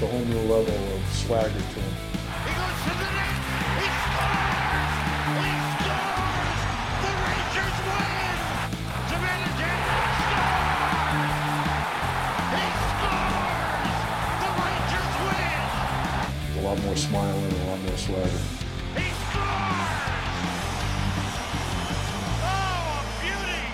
a whole new level of swagger to him. He goes to the net. He scores! He scores! The Rangers win! Savannah scores! He scores! The Rangers win! A lot more smiling, a lot more swagger. He scores! Oh, a beauty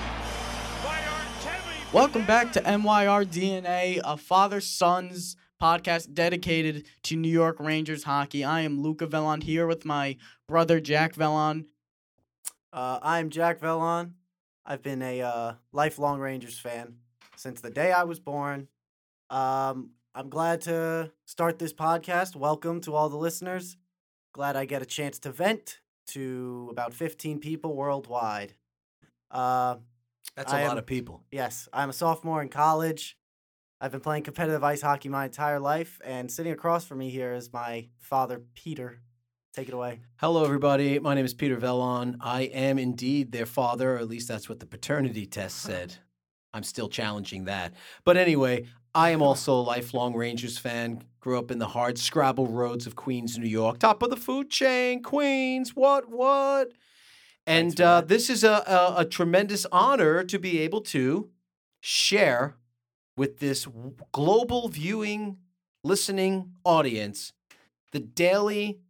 by Artemi. Welcome back to MYR DNA, a father son's podcast dedicated to New York Rangers hockey. I am Luca Vellon here with my brother Jack Vellon. Uh, I'm Jack Vellon. I've been a uh, lifelong Rangers fan since the day I was born. Um, I'm glad to start this podcast. Welcome to all the listeners. Glad I get a chance to vent to about 15 people worldwide. Uh, That's I a lot am- of people. yes, I'm a sophomore in college. I've been playing competitive ice hockey my entire life, and sitting across from me here is my father, Peter. Take it away. Hello, everybody. My name is Peter Vellon. I am indeed their father, or at least that's what the paternity test said. I'm still challenging that. But anyway, I am also a lifelong Rangers fan. Grew up in the hard scrabble roads of Queens, New York. Top of the food chain, Queens. What, what? And uh, this is a, a, a tremendous honor to be able to share with this global viewing, listening audience the daily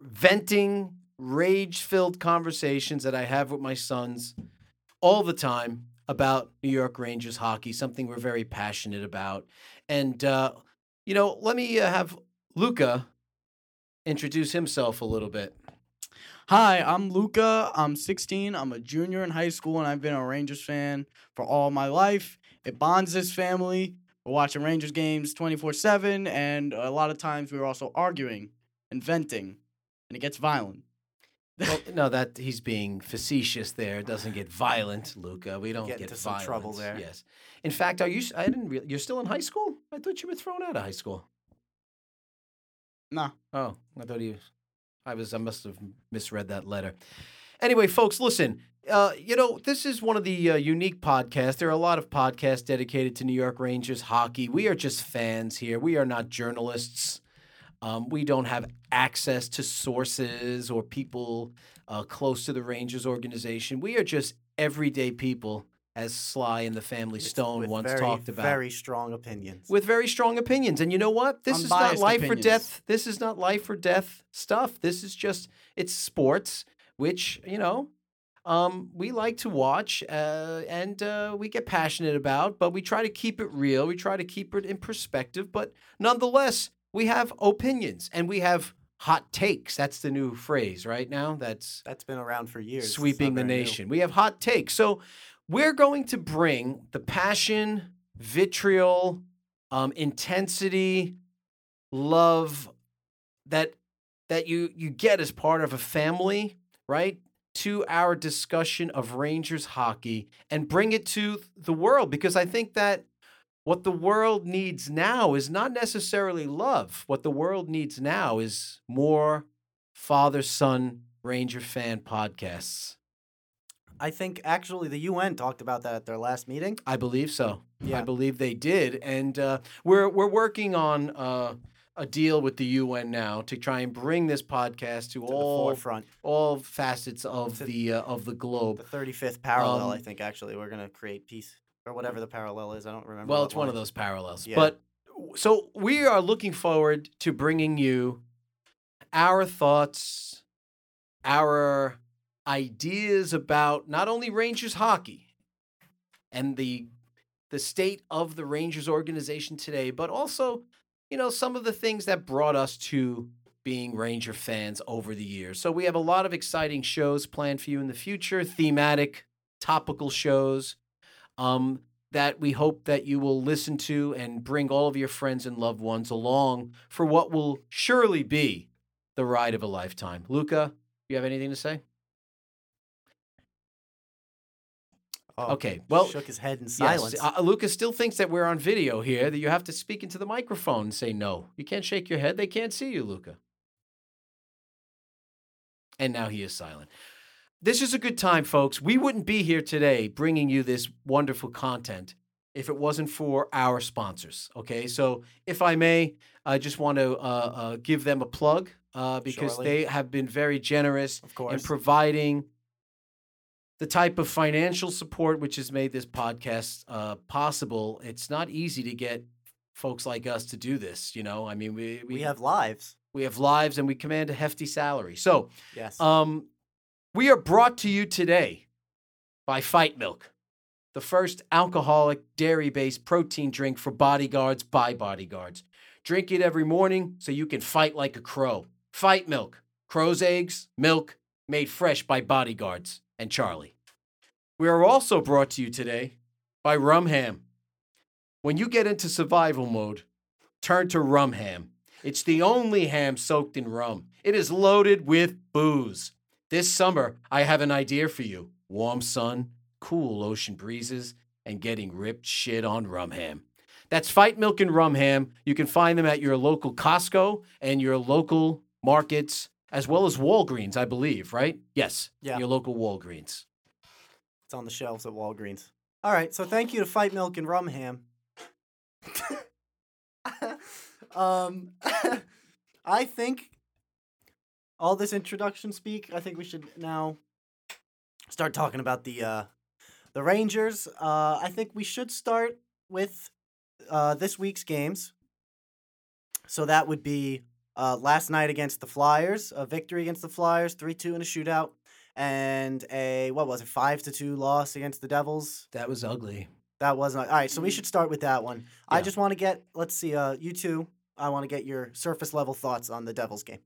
venting, rage filled conversations that I have with my sons all the time about New York Rangers hockey, something we're very passionate about. And, uh, you know, let me uh, have Luca introduce himself a little bit. Hi, I'm Luca. I'm 16. I'm a junior in high school, and I've been a Rangers fan for all my life. It bonds this family. We're watching Rangers games 24 7, and a lot of times we're also arguing and venting, and it gets violent. Well, no, that he's being facetious there. It doesn't get violent, Luca. We don't Get get into some trouble there. Yes. In fact, are you? I didn't. Re- you're still in high school? I thought you were thrown out of high school. Nah. Oh, I thought you. I was. I must have misread that letter. Anyway, folks, listen. Uh, you know, this is one of the uh, unique podcasts. There are a lot of podcasts dedicated to New York Rangers hockey. We are just fans here. We are not journalists. Um, we don't have access to sources or people uh, close to the Rangers organization. We are just everyday people, as Sly and the Family Stone with once very, talked about Very strong opinions. with very strong opinions. And you know what? This is not Unbiased life or death. This is not life or death stuff. This is just it's sports, which you know um, we like to watch uh, and uh, we get passionate about. But we try to keep it real. We try to keep it in perspective. But nonetheless, we have opinions and we have hot takes. That's the new phrase right now. That's That's been around for years. Sweeping the very new. nation. We have hot takes. So we're going to bring the passion, vitriol, um, intensity, love that that you you get as part of a family, right? To our discussion of Rangers hockey and bring it to the world because I think that what the world needs now is not necessarily love. What the world needs now is more father son Ranger fan podcasts. I think actually the UN talked about that at their last meeting. I believe so. Yeah. I believe they did, and uh, we're we're working on uh, a deal with the UN now to try and bring this podcast to, To the all forefront. all facets of To- the uh, of the globe. The 35th parallel, I Um, think, actually, we're going to create peace. Or whatever the parallel is. I don't remember. Well, it's one of those parallels. Yeah. But so we are looking forward to bringing you our thoughts, our ideas about not only Rangers hockey and the the state of the Rangers organization today, but also, you know, some of the things that brought us to being Ranger fans over the years. So we have a lot of exciting shows planned for you in the future, thematic, topical shows um, that we hope that you will listen to and bring all of your friends and loved ones along for what will surely be the ride of a lifetime. Luca, do you have anything to say? Oh, Okay, well, shook his head in Yes, silence. uh, Luca still thinks that we're on video here, that you have to speak into the microphone and say no. You can't shake your head. They can't see you, Luca. And now he is silent. This is a good time, folks. We wouldn't be here today bringing you this wonderful content if it wasn't for our sponsors. Okay, so if I may, I just want to uh, uh, give them a plug uh, because Surely. they have been very generous in providing the type of financial support which has made this podcast uh, possible. It's not easy to get folks like us to do this. You know, I mean, we we have lives. we have lives and we command a hefty salary. So, Yes. um, we are brought to you today by Fight Milk, the first alcoholic dairy based protein drink for bodyguards by bodyguards. Drink it every morning so you can fight like a crow. Fight Milk, crow's eggs, milk, made fresh by bodyguards and Charlie. We are also brought to you today by Rum Ham. When you get into survival mode, turn to Rum Ham. It's the only ham soaked in rum. It is loaded with booze. This summer, I have an idea for you warm sun, cool ocean breezes, and getting ripped shit on rum ham. That's Fight Milk and Rum Ham. You can find them at your local Costco and your local markets, as well as Walgreens, I believe, right? Yes. Yeah. Your local Walgreens. It's on the shelves at Walgreens. All right, so thank you to Fight Milk and Rum Ham. um, I think all this introduction speak. I think we should now start talking about the uh, the Rangers. Uh, I think we should start with uh, this week's games. So that would be uh, last night against the Flyers, a victory against the Flyers, three two in a shootout and a what was it five to two loss against the Devils. That was ugly. That wasn't all right. So we should start with that one. I just want to get let's see, uh, you two. I want to get your surface level thoughts on the Devils game.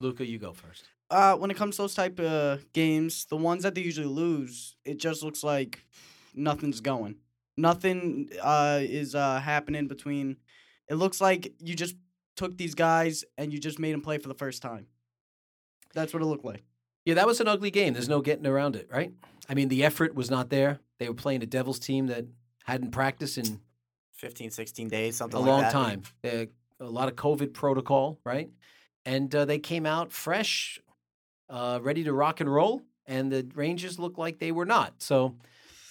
Luca, you go first. Uh, when it comes to those type of games, the ones that they usually lose, it just looks like nothing's going. Nothing uh, is uh, happening between. It looks like you just took these guys and you just made them play for the first time. That's what it looked like. Yeah, that was an ugly game. There's no getting around it, right? I mean, the effort was not there. They were playing a Devils team that hadn't practiced in 15, 16 days, something a like long that. time. Uh, a lot of COVID protocol, right? And uh, they came out fresh, uh, ready to rock and roll, and the Rangers looked like they were not. So,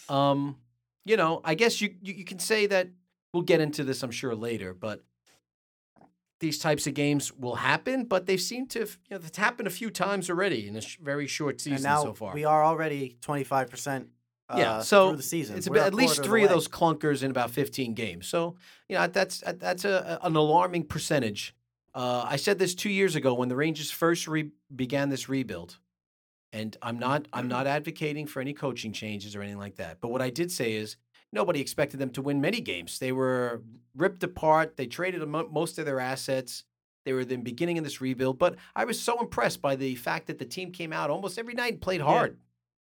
um, you know, I guess you, you you can say that we'll get into this, I'm sure, later, but these types of games will happen, but they seem to, have, you know, it's happened a few times already in a sh- very short season And now so far. we are already twenty five percent. Yeah, so through the season, It's a We're bit, a at least quarter of three of those clunkers in about 15 games. So, you know, that's that's a, an alarming percentage. Uh, I said this two years ago when the Rangers first re- began this rebuild, and I'm not I'm not advocating for any coaching changes or anything like that. But what I did say is nobody expected them to win many games. They were ripped apart. They traded most of their assets. They were the beginning of this rebuild. But I was so impressed by the fact that the team came out almost every night and played hard.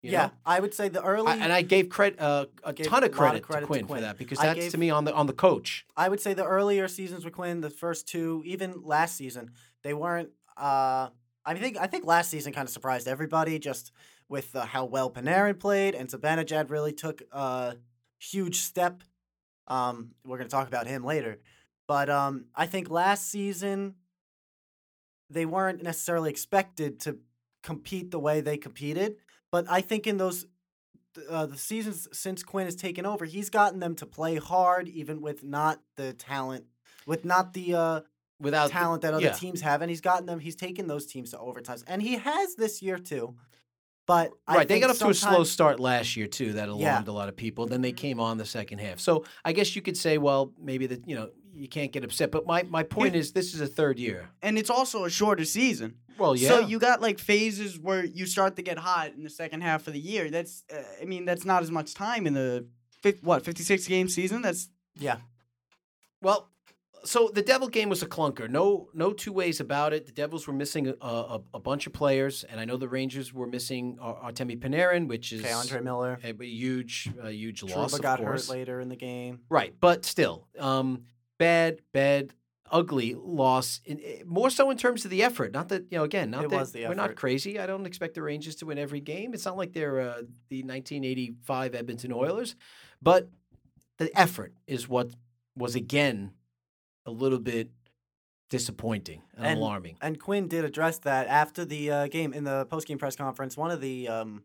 yeah, know? I would say the early. I, and I gave credit uh, a Gave ton of lot of credit, credit to, to Quinn Quinn. for that because that's gave- to me on the on the coach. I would say the earlier seasons with Quinn, the first two, even last season, they weren't. Uh, I think I think last season kind of surprised everybody just with uh, how well Panarin played, and Zibanejad really took a huge step. Um, we're gonna talk about him later, but um, I think last season they weren't necessarily expected to compete the way they competed. But I think in those uh, the seasons since Quinn has taken over, he's gotten them to play hard, even with not the talent, with not the uh, Without talent that other yeah. teams have, and he's gotten them. He's taken those teams to overtimes, and he has this year too. But I right, they got off to a slow start last year too. That alarmed Yeah. a lot of people. Then they came on the second half. So I guess you could say, well, maybe that you know you can't get upset. But my my point is, this is a third year. And it's also a shorter season. Well, yeah. So you got like phases where you start to get hot in the second half of the year. That's, uh, I mean, that's not as much time in the fif- what fifty six game season. That's Yeah, Well, so the Devil game was a clunker. No, no two ways about it. The Devils were missing a, a, a bunch of players, and I know the Rangers were missing Ar- Artemi Panarin, which is okay, Andre Miller. a, a huge, a huge loss. Trouba of got hurt later in the game. Right, but still, um, bad, bad, ugly loss. In, eh, more so in terms of the effort. Not that you know, again, not It that we're not crazy. I don't expect the Rangers to win every game. It's not like they're uh, the 1985 Edmonton Oilers, but the effort is what was again a little bit disappointing and, And- alarming. And Quinn did address that after the uh, game in the post game press conference. One of the um,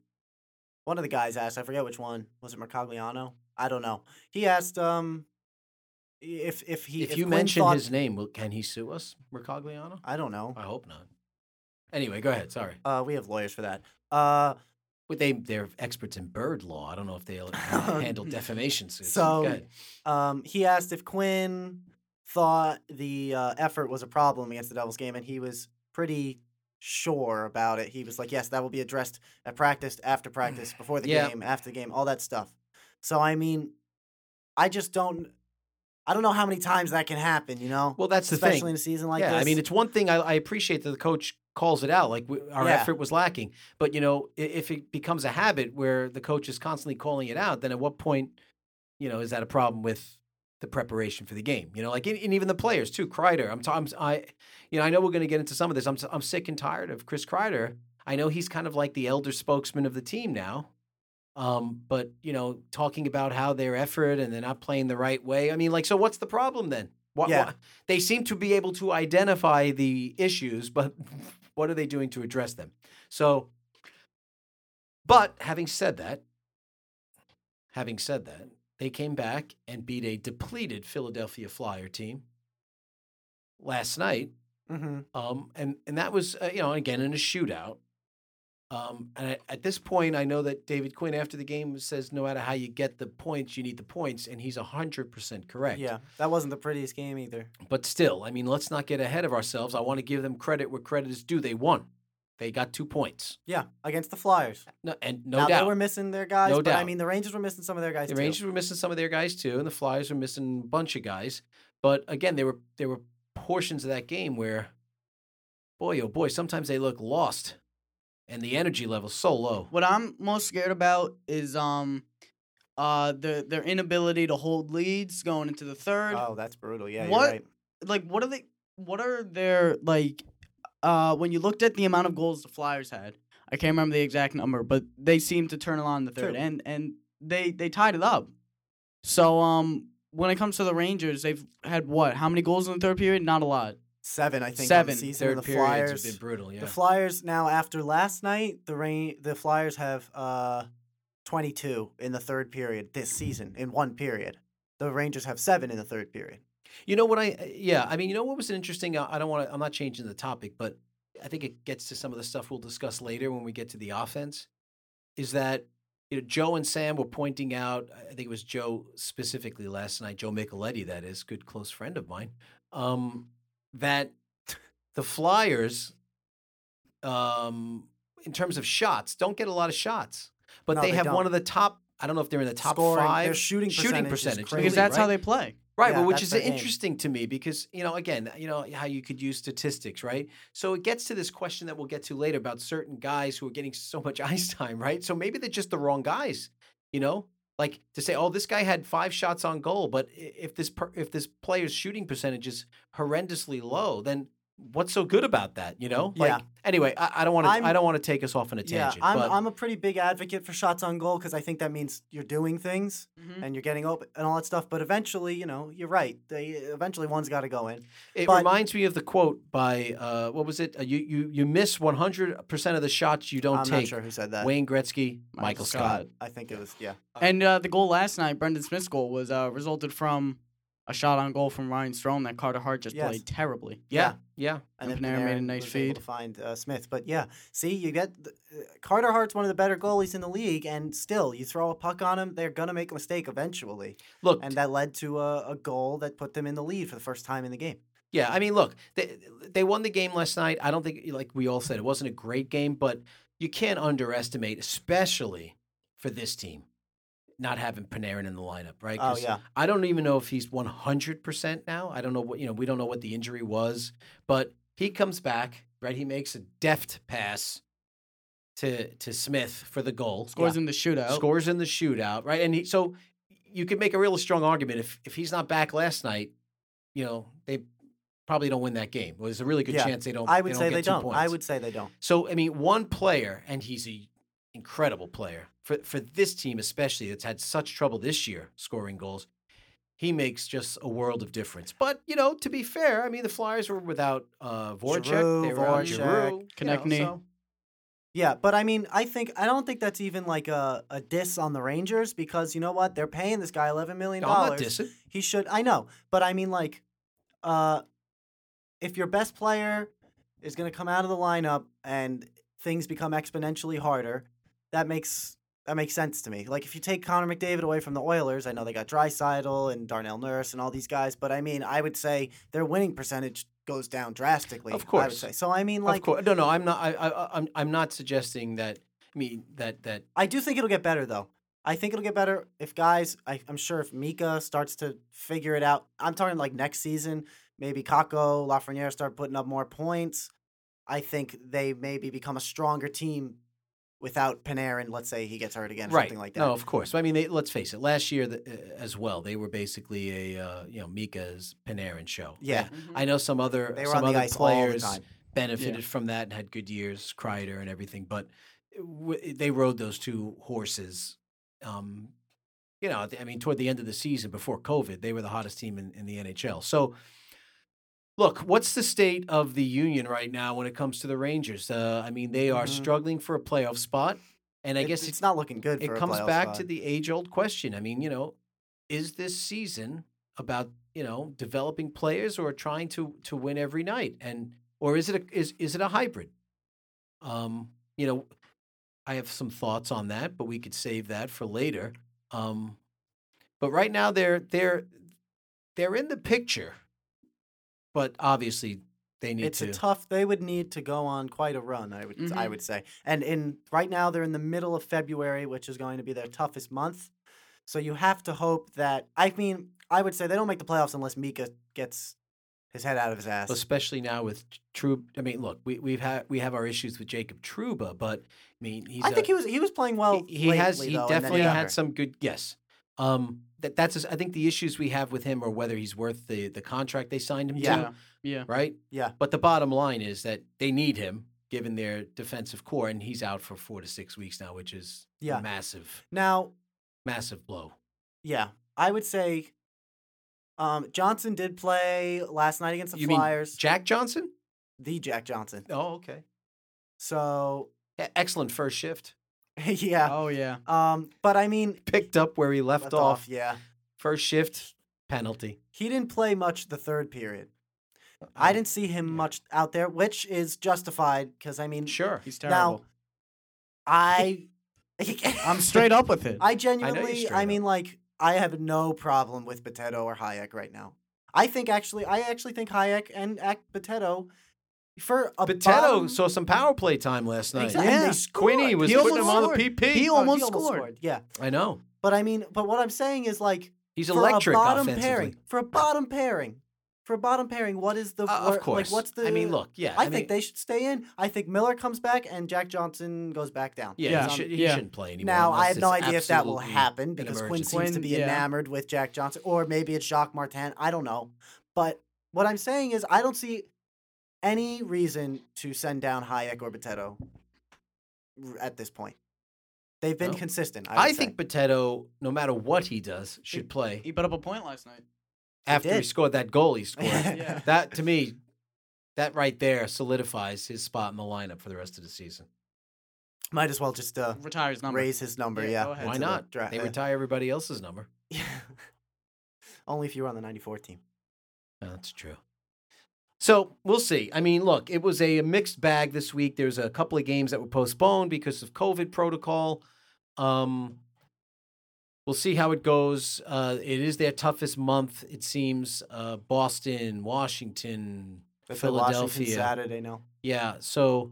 one of the guys asked, I forget which one, was it Mercogliano? I don't know. He asked um if if he if, if you Quinn mention thought- his name, will, can he sue us, Mercogliano? I don't know. I hope not. Anyway, go ahead. Sorry. Uh, we have lawyers for that. Uh, But they they're experts in bird law. I don't know if they'll handle defamation suits. So, um, he asked if Quinn thought the uh, effort was a problem against the Devils game, and he was pretty sure about it. He was like, "Yes, that will be addressed at practice, after practice, before the Yeah. game, after the game, all that stuff." So, I mean, I just don't. I don't know how many times that can happen. You know, well, that's the especially thing. in a season like yeah, this. I mean, it's one thing I, I appreciate that the coach calls it out, like we, our Yeah. effort was lacking. But you know, if it becomes a habit where the coach is constantly calling it out, then at what point, you know, is that a problem with the preparation for the game? You know, like and, and even the players too. Kreider, I'm, t- I'm I, you know, I know we're going to get into some of this. I'm s- I'm sick and tired of Chris Kreider. I know he's kind of like the elder spokesman of the team now. Um, but you know, talking about how their effort and they're not playing the right way. I mean, like, so what's the problem then? What, Yeah. what- they seem to be able to identify the issues, but what are they doing to address them? So, but having said that, having said that, they came back and beat a depleted Philadelphia Flyer team last night hmm um, and and that was uh, you know again in a shootout. Um, and I, at this point, I know that David Quinn after the game says no matter how you get the points, you need the points, and he's hundred percent correct. yeah, that wasn't the prettiest game either. But still, I mean, let's not get ahead of ourselves. I want to give them credit where credit is due. They won. They got two points. Yeah, against the Flyers. No, and no now doubt. they were missing their guys, No but I mean the Rangers were missing some of their guys the too. Rangers were missing some of their guys too, and the Flyers were missing a bunch of guys. But again, there were there were portions of that game where, boy oh boy, sometimes they look lost, and the energy level's so low. What I'm most scared about is um uh their their inability to hold leads going into the third. Oh, that's brutal. Yeah, What- you're right. like what are they what are their like uh when you looked at the amount of goals the Flyers had, I can't remember the exact number, but they seemed to turn it on in the third Two. and and they they tied it up. So um when it comes to the Rangers, they've had what? How many goals in the third period? Not a lot. Seven, I think, Seven. the season. Third and the periods Flyers. have been brutal. Yeah. The Flyers now after last night, the rain the Flyers have uh 22 in the third period this season in one period. The Rangers have 7 in the third period. You know what I? uh, Yeah, I mean, you know what was interesting. I I don't want to. I'm not changing the topic, but I think it gets to some of the stuff we'll discuss later when we get to the offense. Is that you know Joe and Sam were pointing out? I think it was Joe specifically last night. Joe Micheletti, that is, good close friend of mine. Um, that the Flyers, um, in terms of shots, don't get a lot of shots, but No, they, they have one don't. of the top. I don't know if they're in the top Scoring- five their shooting percentage is percentage crazy. Because that's right? how they play. Right, Yeah, well, which is interesting to me because you know, again, you know how you could use statistics, right? So it gets to this question that we'll get to later about certain guys who are getting so much ice time, right? So maybe they're just the wrong guys, you know, like to say, oh, this guy had five shots on goal, but if this per, if this player's shooting percentage is horrendously low, then what's so good about that, you know? Like, Yeah. Anyway, I, I don't want to I'm- don't want to take us off on a Yeah, tangent, I'm but I'm a pretty big advocate for shots on goal cuz I think that means you're doing things Mm-hmm. and you're getting open and all that stuff, but eventually, you know, you're right. They eventually one's got to go in. It But- reminds me of the quote by uh, what was it? Uh, you you you miss one hundred percent of the shots you don't take. I'm take. not sure who said that. Wayne Gretzky, Michael, Michael Scott. Scott. I think it was yeah. And uh, the goal last night, Brendan Smith's goal, was uh, resulted from a shot on goal from Ryan Strome that Carter Hart just Yes. played terribly. Yeah, yeah. And And then Panarin made a nice was able feed. to find uh, Smith. But yeah, see, you get the, uh, Carter Hart's one of the better goalies in the league, and still, you throw a puck on him, they're gonna make a mistake eventually, Look, and that led to a, a goal that put them in the lead for the first time in the game. yeah. I mean, look, they they won the game last night. I don't think, like we all said, it wasn't a great game, but you can't underestimate, especially for this team, not having Panarin in the lineup, right? Oh yeah, I don't even know if he's 100% now. I don't know what, you know, we don't know what the injury was, but he comes back, right? He makes a deft pass to to Smith for the goal. Scores in the shootout. Scores in the shootout, right? And he, so you could make a really strong argument if if he's not back last night, you know, they probably don't win that game. Well, there's a really good Yeah. chance they don't I would they say don't they don't. I would say they don't. So I mean, one player, and he's a incredible player for for this team, especially that's had such trouble this year scoring goals. He makes just a world of difference. But you know, to be fair, I mean, the Flyers were without uh, Voracek, Giroux, they were out Voracek, Giroux, you know, so- Yeah, but I mean, I think I don't think that's even like a, a diss on the Rangers because you know what? They're paying this guy eleven million No, I'm not dollars. He should. I know, but I mean, like, uh, if your best player is going to come out of the lineup and things become exponentially harder, that makes that makes sense to me. Like, if you take Connor McDavid away from the Oilers, I know they got Draisaitl and Darnell Nurse and all these guys, but I mean, I would say their winning percentage goes down drastically. Of course, I would say. So I mean, like, of course, no, no, I'm not. I, I, I'm, I'm not suggesting that. I mean that that I do think it'll get better though. I think it'll get better if guys. I, I'm sure if Mika starts to figure it out. I'm talking like next season. Maybe Kakko, Lafreniere start putting up more points. I think they maybe become a stronger team without Panarin. Let's say he gets hurt again, or right. something like that. No, of course. I mean, they, let's face it. Last year the, uh, as well, they were basically a uh, you know Mika's Panarin show. Yeah. I know some other they were some on the other ice all the players time. benefited from that and had good years, Kreider and everything, but w- they rode those two horses. Um, you know, I mean, toward the end of the season before COVID, they were the hottest team in, in the NHL. So, look, what's the state of the union right now when it comes to the Rangers? Uh, I mean, they are Mhm. struggling for a playoff spot, and I It- guess it's it's not looking good. it for comes back spot. to the age old question. I mean, you know, is this season about you know developing players or trying to to win every night, and or is it a, is is it a hybrid? Um, you know, I have some thoughts on that, but we could save that for later. Um, but right now they're they're they're in the picture, but obviously they need to it's to. a tough. They would need to go on quite a run. I would. I Mhm. would say. And in right now they're in the middle of February, which is going to be their toughest month. So you have to hope that. I mean, I would say they don't make the playoffs unless Mika gets his head out of his ass. especially now with Trub. I mean, look, we we've had we have our issues with Jacob Trouba, but I mean, he's I a- think he was he was playing well. he, he has he though, definitely had some good yes. Um, that that's I think the issues we have with him are whether he's worth the the contract they signed him Yeah. to, Yeah. Yeah. right? Yeah. But the bottom line is that they need him given their defensive core, and he's out for four to six weeks now, which is Yeah. massive Now, massive blow. yeah, I would say. Um, Johnson did play last night against the You Flyers. Jack Johnson? the Jack Johnson. Oh, okay. So E- Excellent first shift. yeah. Oh yeah. Um, but I mean, Picked up where he left, left off. off. Yeah, First shift penalty. he didn't play much the third period. I didn't see him much out there, which is justified because I mean, Sure. He's terrible. Now, terrible. I, I'm straight up with it. I genuinely, straight I, up. mean, like, I have no problem with Potato or Hajek right now. I think actually, I actually think Hajek and Ak- Potato for a Potato bottom- saw some power play time last night. Exactly. and Yeah. they. Quinny was He putting almost him on scored. the PP. He almost, Oh, almost scored. Yeah, I know. but I mean, but what I'm saying is like He's for electric a bottom offensively. pairing. For a bottom pairing, for a bottom pairing, what is the Uh, wor- of course. Like, what's the? I mean, look, yeah. I, mean, think they should stay in. I think Miller comes back and Jack Johnson goes back down. Yeah, Yeah. he, should, he Yeah. shouldn't play anymore. Now I unless have no it's idea if that will absolutely happen an because Quinn emergency. seems to be yeah. enamored with Jack Johnson, or maybe it's Jacques Martin. I don't know, but what I'm saying is I don't see any reason to send down Hajek or Potato r- at this point. They've been No. consistent. I, I, would think say. Potato, no matter what he does, should play He put up a point last night. after he did. scored that goal he scored. Yeah. that to me, that right there solidifies his spot in the lineup for the rest of the season. might as well just uh, Retire his number. raise his number. Yeah, Yeah, go ahead. Why into the not? they retire everybody else's number. Yeah. Only if you were on the '94 team. Oh, That's true. So we'll see. I mean, look, it was a mixed bag this week. There's a couple of games that were postponed because of COVID protocol. Um, we'll see how it goes. Uh, it is their toughest month, it seems. Uh, Boston, Washington, They play Washington Philadelphia. Saturday now. Yeah. So,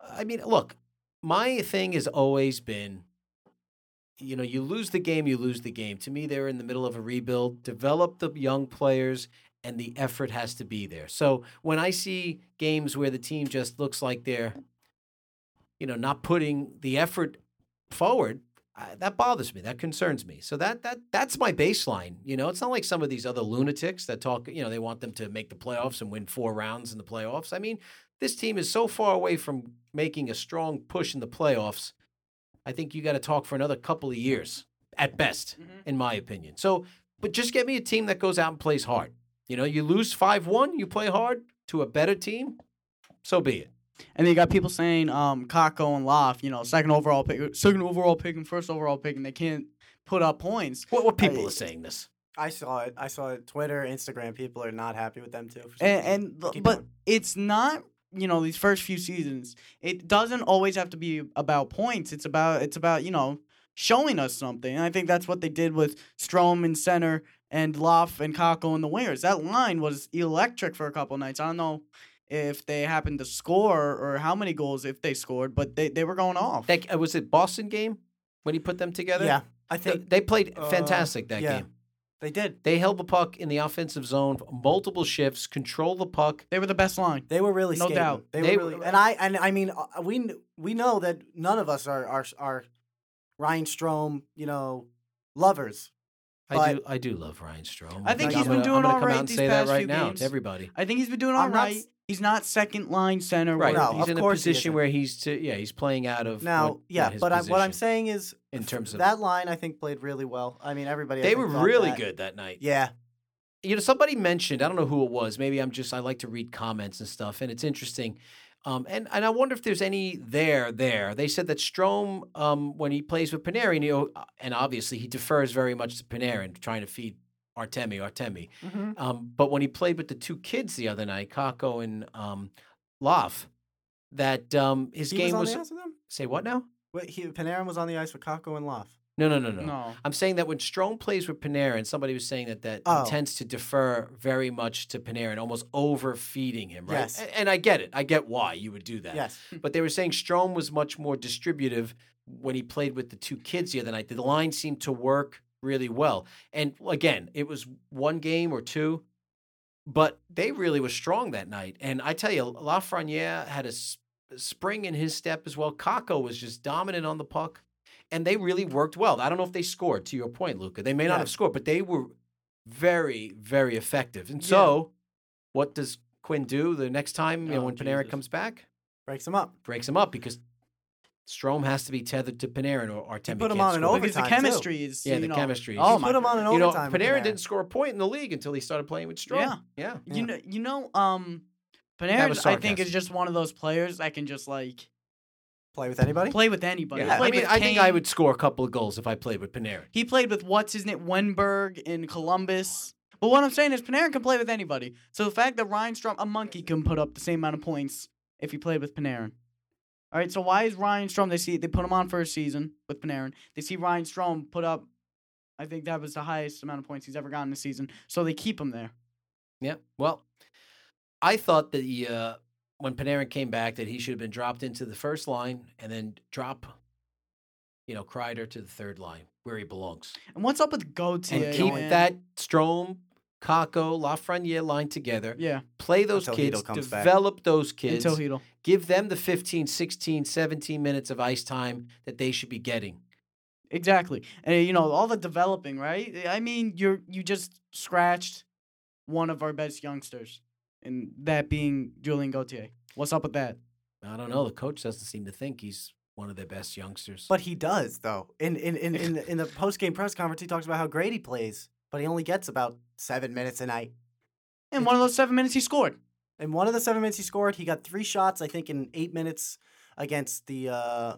I mean, look, my thing has always been, you know, you lose the game, you lose the game. To me, they're in the middle of a rebuild. Develop the young players, and the effort has to be there. So when I see games where the team just looks like they're, you know, not putting the effort forward. I, that bothers me. That concerns me. So that that that's my baseline. You know, it's not like some of these other lunatics that talk. You know, they want them to make the playoffs and win four rounds in the playoffs. I mean, this team is so far away from making a strong push in the playoffs. I think you got to talk for another couple of years at best, mm-hmm. in my opinion. So, but just get me a team that goes out and plays hard. You know, you lose five one, you play hard to a better team. So be it. And then you got people saying um Kakko and Loft, you know, second overall pick, second overall pick and first overall pick, and they can't put up points. What what people I- are saying this? I saw it. I saw it. Twitter, Instagram. People are not happy with them too. And, and but going. it's not you know these first few seasons. It doesn't always have to be about points. It's about it's about you know showing us something. And I think that's what they did with Strome in center and Loff and Kakko in the wingers. That line was electric for a couple nights. I don't know if they happened to score or how many goals if they scored, but they, they were going off. That uh, was it Boston game when he put them together. yeah, I think they played uh, fantastic that yeah. game. they did. They held the puck in the offensive zone, multiple shifts, control the puck. They were the best line. They were really No skating. doubt. They, They were were- really, and I and I mean uh, we we know that none of us are are are Ryan Strome, you know, lovers. I do, I do love Ryan Strome. I think I'm he's been gonna- doing I'm gonna all come right out and these say that past right few now games. to everybody. I think he's been doing all I'm not right. s- He's not second line center. Right, where No, he's of in a course he position isn't. where he's to yeah he's playing out of Now, what- yeah, his but I, what I'm position. saying is in terms of- that line, I think played really well. I mean, everybody. I they think, were thought really that- good that night. Yeah, you know somebody mentioned i don't know who it was maybe i'm just i like to read comments and stuff and it's interesting um, and, and I wonder if there's any there there. They said that Strome, um, when he plays with Panarin, you know, uh, and obviously he defers very much to Panarin, trying to feed Artemi, Artemi. mm-hmm. Um, but when he played with the two kids the other night, Kakko and um, Loff, that um, his he game was was, the ice with them. say what now? Wait, he, Panarin was on the ice with Kakko and Loff. No, no, no, no. No. I'm saying that when Strome plays with Panarin, somebody was saying that that Oh. he tends to defer very much to Panarin, almost overfeeding him, right? Yes. A- And I get it. I get why you would do that. Yes, But they were saying Strome was much more distributive when he played with the two kids the other night. The line seemed to work really well. And again, it was one game or two, but they really were strong that night. And I tell you, Lafreniere had a s- spring in his step as well. Kakko was just dominant on the puck. And they really worked well. I don't know if they scored, to your point, Luca. They may not Yeah. have scored, but they were very, very effective. And Yeah. so, what does Quinn do the next time you know, Oh, when Panarin Jesus. comes back? breaks him up. breaks him up because Strome has to be tethered to Panarin or Artemi put him can't on an score. over- Because the Overtime, too. is Yeah, you the know, chemistry Oh He my put him on an overtime. You know, overtime. Panarin Panarin. didn't score a point in the league until he started playing with Strome. Yeah. yeah. Yeah. You know, you know, um, Panarin, I think, is just one of those players that can just like play with anybody. play with anybody. He Yeah, I mean, with I think I would score a couple of goals if I played with Panarin. He played with what's his name, Wenberg in Columbus. But what I'm saying is, Panarin can play with anybody. So the fact that Ryan Strome, a monkey, can put up the same amount of points if he played with Panarin. All right, so why is Ryan Strome? They see they put him on for a season with Panarin. They see Ryan Strome put up, I think that was the highest amount of points he's ever gotten in a season. So they keep him there. Yeah. Well, I thought that the uh, when Panarin came back, that he should have been dropped into the first line and then drop, you know, Kreider to the third line where he belongs. And what's up with Gauthier? and keep man? that Strome, Kakko, Lafreniere line together. yeah Play those Until kids, comes back. develop those kids. until Heedle. give them the 15, 16, 17 minutes of ice time that they should be getting. Exactly. And you know, all the developing, right? I mean, you're you just scratched one of our best youngsters, and that being Julien Gauthier. What's up with that? I don't know. The coach doesn't seem to think he's one of their best youngsters. But he does though. In in in in the, in the post game press conference, he talks about how great he plays, but he only gets about seven minutes a night. And one of those seven minutes he scored. In one of the seven minutes he scored, he got three shots. I think in eight minutes against the uh,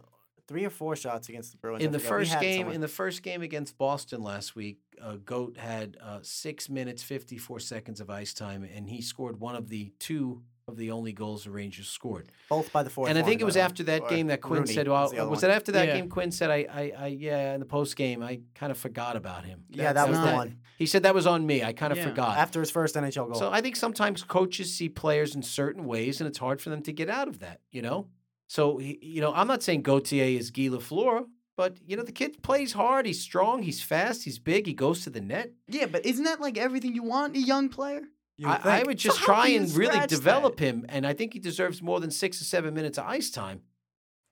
three or four shots against the Bruins. In the first game, someone. in the first game against Boston last week, uh, Goat had uh, six minutes fifty four seconds of ice time, and he scored one of the two of the only goals the Rangers scored. both by the fourth. and I think it was after that game that Quinn Rooney said, "Well, the other was one. it after that Yeah. game?" Quinn said, "I, I, I yeah." In the post game, I kind of forgot about him. Yeah, that was the one He said that was on me. I kind of Yeah. forgot. after his first NHL goal. So I think sometimes coaches see players in certain ways, and it's hard for them to get out of that. You know, so you know, I'm not saying Gauthier is Guy Lafleur, but you know, the kid plays hard. He's strong. He's fast. He's big. He goes to the net. Yeah, but isn't that like everything you want in a young player? You I, would I would just how try and really develop that? him, and I think he deserves more than six or seven minutes of ice time.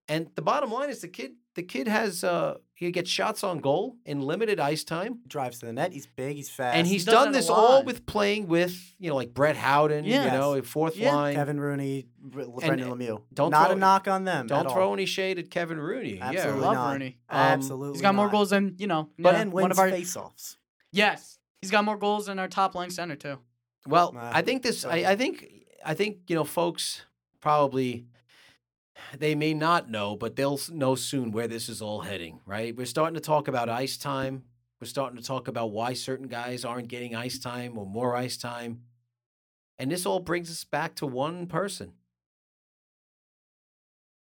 And the bottom line is the kid. The kid has uh, he gets shots on goal in limited ice time. drives to the net. He's big. He's fast. And he's does done this all with playing with, you know, like Brett Howden, Yes. you know, fourth Yeah. line. Kevin Rooney, R- Brendan Lemieux. don't not throw- a knock on them. Don't at throw all. any shade at Kevin Rooney. Absolutely Yeah. Love not. Rooney. Um, Absolutely. He's got more goals than you know. But yeah, and one wins of our face-offs. yes, he's got more goals than our top line center too. Well, Nah, I think this. so- I, I think. I think you know, folks probably they may not know, but they'll know soon where this is all heading, right? We're starting to talk about ice time. We're starting to talk about why certain guys aren't getting ice time or more ice time. And this all brings us back to one person.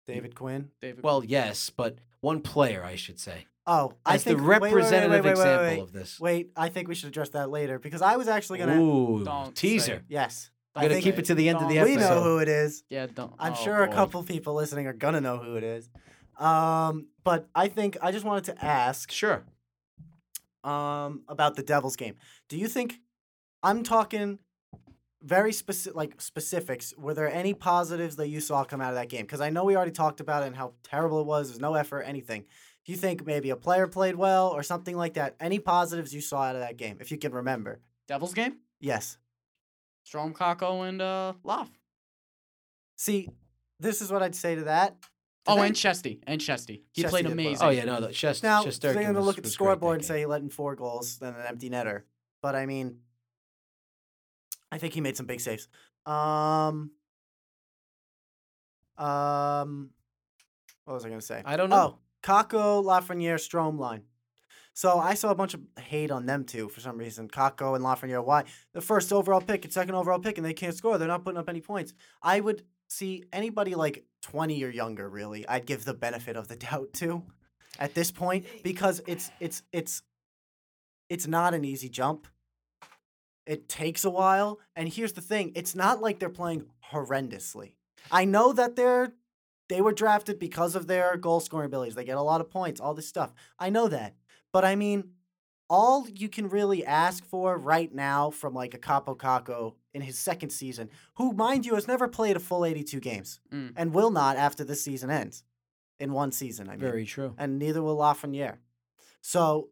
David Quinn. David. Well, yes, but one player, I should say. Oh, I As think the wait, wait, wait, representative wait, wait, wait, example wait. of this. Wait, I think we should address that later because I was actually gonna. Ooh, Don't teaser. say. Yes, I'm I gonna think keep it to the end of the Don't- we episode. know who it is. yeah, don't. I'm oh, sure a couple people listening are gonna know who it is. Um, but I think I just wanted to ask Sure. um about the Devils game. Do you think I'm talking very specific like specifics? Were there any positives that you saw come out of that game? Because I know we already talked about it and how terrible it was. There's no effort, anything. Do you think maybe a player played well or something like that? Any positives you saw out of that game, if you can remember? Devils game. Yes. Strome Kakko and uh Loff. See, this is what I'd say to that. Oh, they- and Chesty. And Chesty. He Chesty played did well. amazing. Oh yeah, no, the Chest, Now, Shesterkin they're going to look at the was great that scoreboard and say he let in four goals, then an empty netter. But I mean, I think he made some big saves. Um, um, what was I going to say? I don't know. Oh, Kakko, Lafreniere, Strome line. So I saw a bunch of hate on them too for some reason. Kakko and Lafreniere. Why the first overall pick and second overall pick and they can't score? They're not putting up any points. I would see anybody like twenty or younger. Really, I'd give the benefit of the doubt to at this point eh, because eh. it's it's it's it's not an easy jump. It takes a while, and here's the thing: it's not like they're playing horrendously. I know that they're they were drafted because of their goal scoring abilities. They get a lot of points, all this stuff. I know that. But I mean, all you can really ask for right now from like a Kaapo Kakko in his second season, who, mind you, has never played a full 82 games Mm. and will not after this season ends in one season. I mean, Very true. and neither will Lafreniere. So,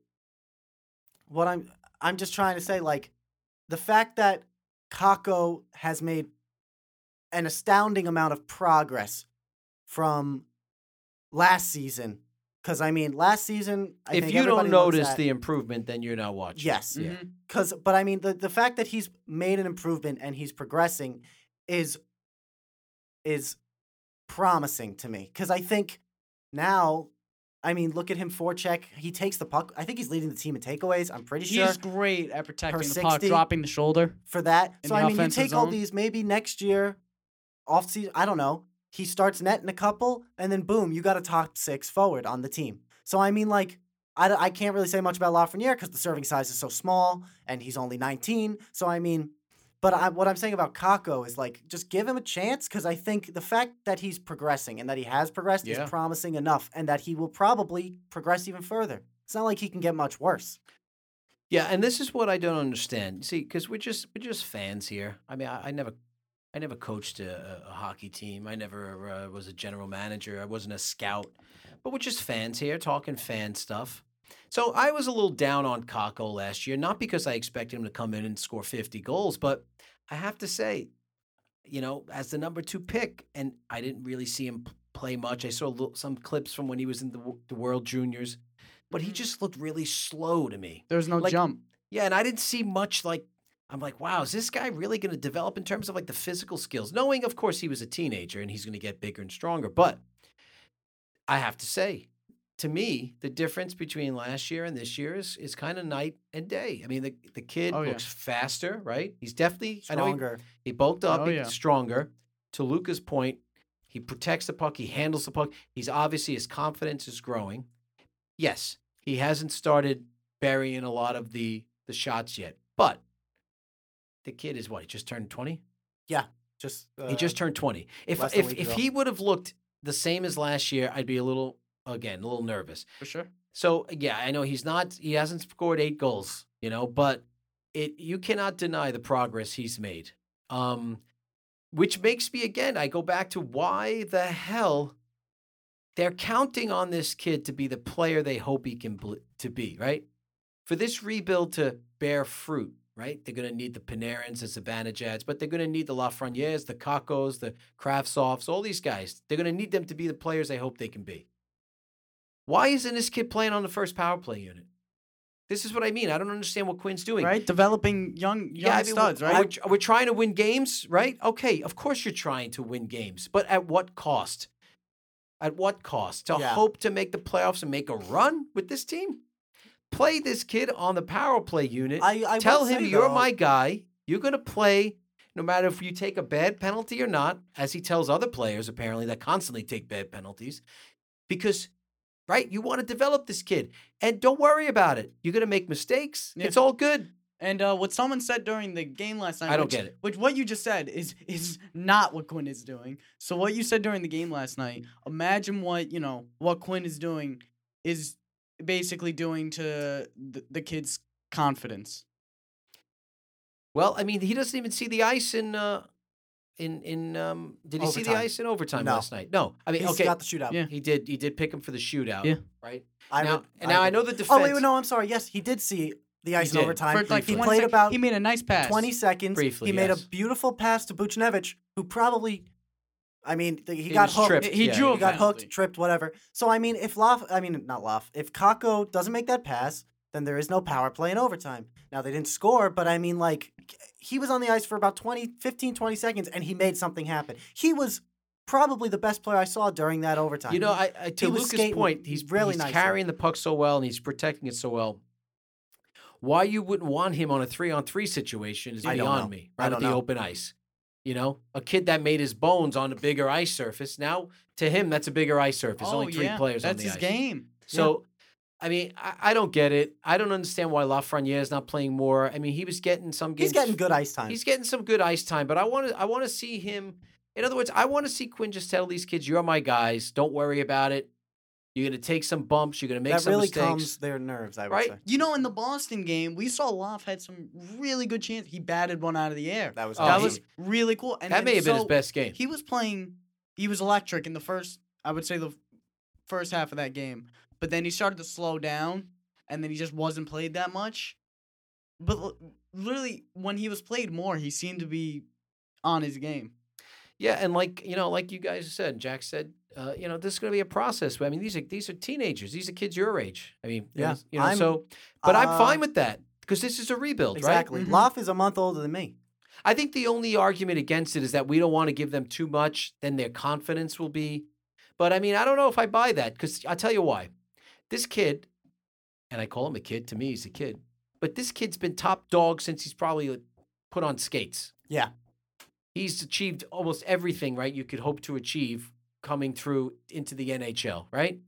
what I'm I'm just trying to say, like, the fact that Kakko has made an astounding amount of progress from last season, because I mean, last season, I if think you don't notice at- the improvement, then you're not watching. Yes. Yeah. Mhm. because but I mean the the fact that he's made an improvement and he's progressing is is promising to me because I think now. I mean, look at him forecheck. He takes the puck. I think he's leading the team in takeaways. I'm pretty sure He's great at protecting the 60. puck, dropping the shoulder. for that. So I mean, you offensive take all these. Maybe next year, off season. I don't know. He starts netting a couple, and then boom, you got a top six forward on the team. So I mean, like, I, I can't really say much about Lafreniere because the serving size is so small, and he's only 19. So I mean, but I, what I'm saying about Kakko is like, just give him a chance because I think the fact that he's progressing and that he has progressed Yeah. is promising enough, and that he will probably progress even further. It's not like he can get much worse. Yeah, and this is what I don't understand. See, because we're just we're just fans here. I mean, I, I never, I never coached a, a, hockey team. I never uh, was a general manager. I wasn't a scout. But we're just fans here, talking fan stuff. So I was a little down on Kakko last year, not because I expected him to come in and score 50 goals, but I have to say, you know, as the number two pick, and I didn't really see him play much. I saw little, some clips from when he was in the, the World Juniors, but he just looked really slow to me. There's no Like- jump. Yeah, and I didn't see much like I'm like, wow, is this guy really going to develop in terms of like the physical skills? Knowing, of course, he was a teenager and he's going to get bigger and stronger. But I have to say, to me, the difference between last year and this year is is kind of night and day. I mean, the the kid Oh, yeah. looks faster, right? He's definitely I know he- Stronger. he bulked up, Oh, he's yeah. stronger. To Luca's point, he protects the puck, he handles the puck. He's obviously his confidence is growing. Yes, he hasn't started burying a lot of the the shots yet, but the kid is what? He just turned twenty. Yeah, Just he just uh, turned twenty. If less than a if if ago. he would have looked the same as last year, I'd be a little again a little nervous. For sure. So yeah, I know he's not he hasn't scored eight goals, you know, but it you cannot deny the progress he's made. Um which makes me again, I go back to why the hell they're counting on this kid to be the player they hope he can bl- to be, right? For this rebuild to bear fruit, right? They're going to need the Panarins, the Zibanejad, but they're going to need the Lafrenières, the Kakkos, the Kravtsovs, all these guys. They're going to need them to be the players they hope they can be. Why isn't this kid playing on the first power play unit? This is what I mean. I don't understand what Quinn's doing. Right? Developing young young Yeah, I mean, studs, we're- right? We're, we're trying to win games, right? Okay, of course you're trying to win games, but at what cost? At what cost? To Yeah. hope to make the playoffs and make a run with this team? Play this kid on the power play unit. I, I Tell him you're though, my guy. You're going to play no matter if you take a bad penalty or not, as he tells other players apparently that constantly take bad penalties, because right, you want to develop this kid and don't worry about it. You're going to make mistakes. Yeah. It's all good. And uh, what someone said during the game last night, I don't which, get it. Which what you just said is is not what Quinn is doing. So what you said during the game last night, imagine what you know what Quinn is doing is basically doing to the, the kid's confidence. Well, I mean, he doesn't even see the ice in uh in in um did he see the ice in overtime No. last night? No. I mean, He's okay. got the shootout. Yeah. He did he did pick him for the shootout, Yeah. right? I now, would- and now I know the defense Oh wait, no, I'm sorry. Yes, he did see the ice in overtime. For like he played sec- about He made a nice pass. 20 seconds. Briefly, he made a beautiful pass to Buchnevich, who probably, I mean, th- he, He got hooked. tripped. He Yeah, drew He got penalty. hooked, tripped, whatever. So I mean, if Loff, I mean, not Loff, if Kakko doesn't make that pass, then there is no power play in overtime. Now they didn't score, but I mean, like, he was on the ice for about 20, 15, 20 seconds, and he made something happen. He was probably the best player I saw during that overtime. You know, I, I to He Lucas' skating point, he's really he's nice carrying the puck so well and he's protecting it so well. Why you wouldn't want him on a three on three situation is beyond know. me. Right at the know. open ice. You know, a kid that made his bones on a bigger ice surface. Now, to him, that's a bigger ice surface. Oh Only three yeah, players that's on the his game. So, I mean, I, I don't get it. I don't understand why Lafreniere is not playing more. I mean, he was getting some games. he's getting good ice time. He's getting some good ice time, but I want to. I want to see him. In other words, I want to see Quinn just tell these kids, "You're my guys. Don't worry about it. You're gonna take some bumps. You're gonna make that some really mistakes." calms their nerves, I would Right? say. You know, in the Boston game, we saw Loff had some really good chance. He batted one out of the air. That was that he- was really cool. And that may have been his best game. He was playing. He was electric in the first. I would say the first half of that game, but then he started to slow down, and then he just wasn't played that much. But literally, when he was played more, he seemed to be on his game. Yeah, and like you know, like you guys said, Jack said, uh, you know, this is going to be a process. I mean, these are these are teenagers. These are kids your age. I mean, Yeah, you know, I'm- so. But I'm uh, fine with that because this is a rebuild, Exactly. right? Mhm. Loff is a month older than me. I think the only argument against it is that we don't want to give them too much, then their confidence will be. But I mean, I don't know if I buy that because I'll tell you why. This kid, and I call him a kid, to me, he's a kid, but this kid's been top dog since he's probably put on skates. Yeah. He's achieved almost everything, right? You could hope to achieve coming through into the NHL, right?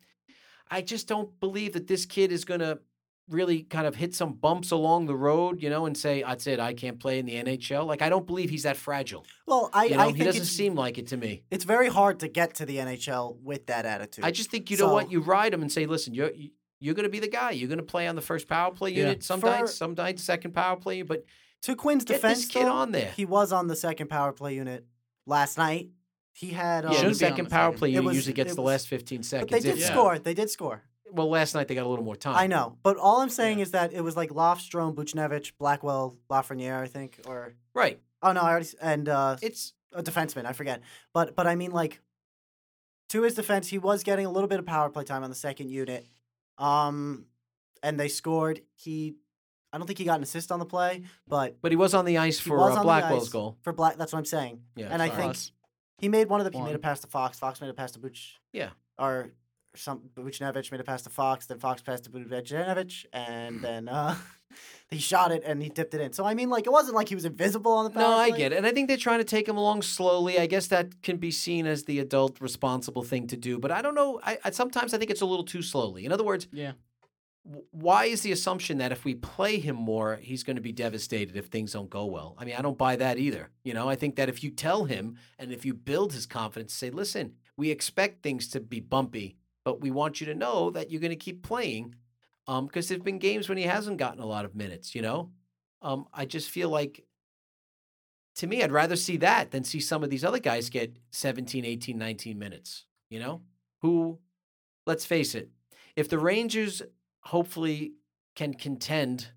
I just don't believe that this kid is going to really kind of hit some bumps along the road, you know, and say, "That's it, I can't play in the NHL." Like I don't believe he's that fragile. Well, I, You know, I he doesn't seem like it to me. it's very hard to get to the NHL with that attitude. I just think you know what you ride him and say, "Listen, you're you- you're going to be the guy. You're going to play on the first power play Yeah. unit. Some For- nights, some nights second power play, but to Quinn's defense, kid though, on there. he was on the second power play unit last night. He had um, yeah, the second the power second. play It was- usually gets it the last 15 seconds. but seconds. they did if- Yeah. score. They did score. Well, last night they got a little more time. I know, but all I'm saying is that it was like Lofstrom, Buchnevich, Blackwell, Lafreniere, I think, or Right. oh no, I already and uh, It's a defenseman. I forget, but but I mean like to his defense, he was getting a little bit of power play time on the second unit, um, and they scored. He, I don't think he got an assist on the play, but but he was on the ice for uh, Blackwell's goal. for Black. That's what I'm saying. Yeah. and I think Us. He made one of the. He made a pass to Fox. Fox made a pass to Buch. Yeah. Or some Buchnevich made a pass to Fox. Then Fox passed to Buchnevich, and then uh, he shot it and he tipped it in. So I mean, like it wasn't like he was invisible on the power No, I get it. And I think they're trying to take him along slowly. I guess that can be seen as the adult responsible thing to do. But I don't know. I, I sometimes I think it's a little too slowly. In other words, Yeah. Why is the assumption that if we play him more, he's going to be devastated if things don't go well? I mean, I don't buy that either. You know, I think that if you tell him and if you build his confidence, say, listen, we expect things to be bumpy, but we want you to know that you're going to keep playing. Um, because there've been games when he hasn't gotten a lot of minutes. You know, um, I just feel like to me, I'd rather see that than see some of these other guys get 17, 18, 19 minutes, you know? Who, let's face it, if the Rangers hopefully can contend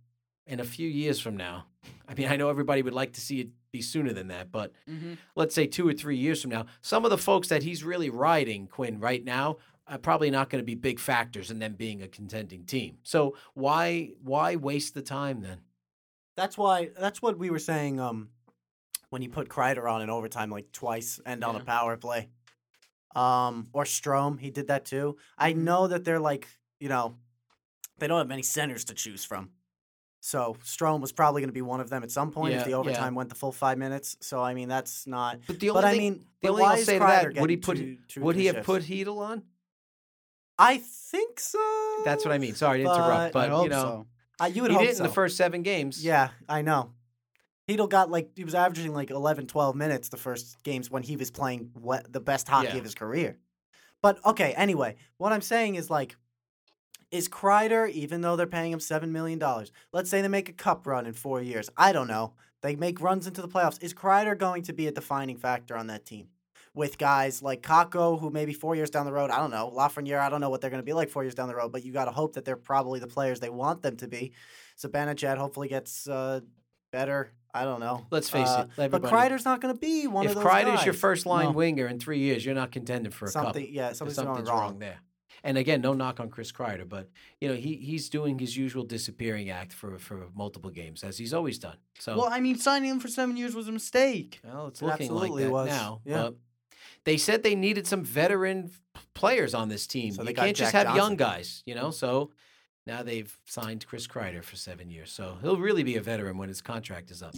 in a few years from now, I mean, I know everybody would like to see it be sooner than that, but Mm-hmm. let's say two or three years from now, some of the folks that he's really riding, Quinn, right now, are probably not going to be big factors in them being a contending team. So why why waste the time then? That's why. That's what we were saying. Um, when you put Kreider on in overtime like twice and on a power play. Um, or Strome, he did that too. I Mhm. know that they're like, you know, they don't have many centers to choose from. So Strome was probably going to be one of them at some point Yeah, if the yeah. overtime went the full five minutes. So I mean, that's not. But the only But I mean, the only why I'll say that, would he put two- two would he have shifts? put Chytil on? I think so. That's what I mean. Sorry to interrupt, But- I but hope you know so. Uh, you would he hope did so. in the first seven games. Yeah, I know. Chytil got like he was averaging like 11, 12 minutes the first games when he was playing what the best hockey Yeah. of his career. But okay, anyway, what I'm saying is like, is Kreider even though they're paying him seven million dollars? Let's say they make a cup run in four years. I don't know. They make runs into the playoffs. Is Kreider going to be a defining factor on that team? With guys like Kakko, who maybe four years down the road, I don't know. Lafreniere, I don't know what they're going to be like four years down the road, but you got to hope that they're probably the players they want them to be. Zibanejad hopefully gets uh, better. I don't know. Let's face Uh, it, But everybody- Kreider's not going to be one if of those If Kreider's your first line No. winger in three years, you're not contending for a something, cup. yeah, something's, something's going wrong. wrong. there. And again, no knock on Chris Kreider, but you know he he's doing his usual disappearing act for for multiple games as he's always done. So Well, I mean, signing him for seven years was a mistake. Well, it's It looking like that was. now. Yeah. But they said they needed some veteran players on this team. So you can't just Jack have young guys, you know. So now they've signed Chris Kreider for seven years, so he'll really be a veteran when his contract is up.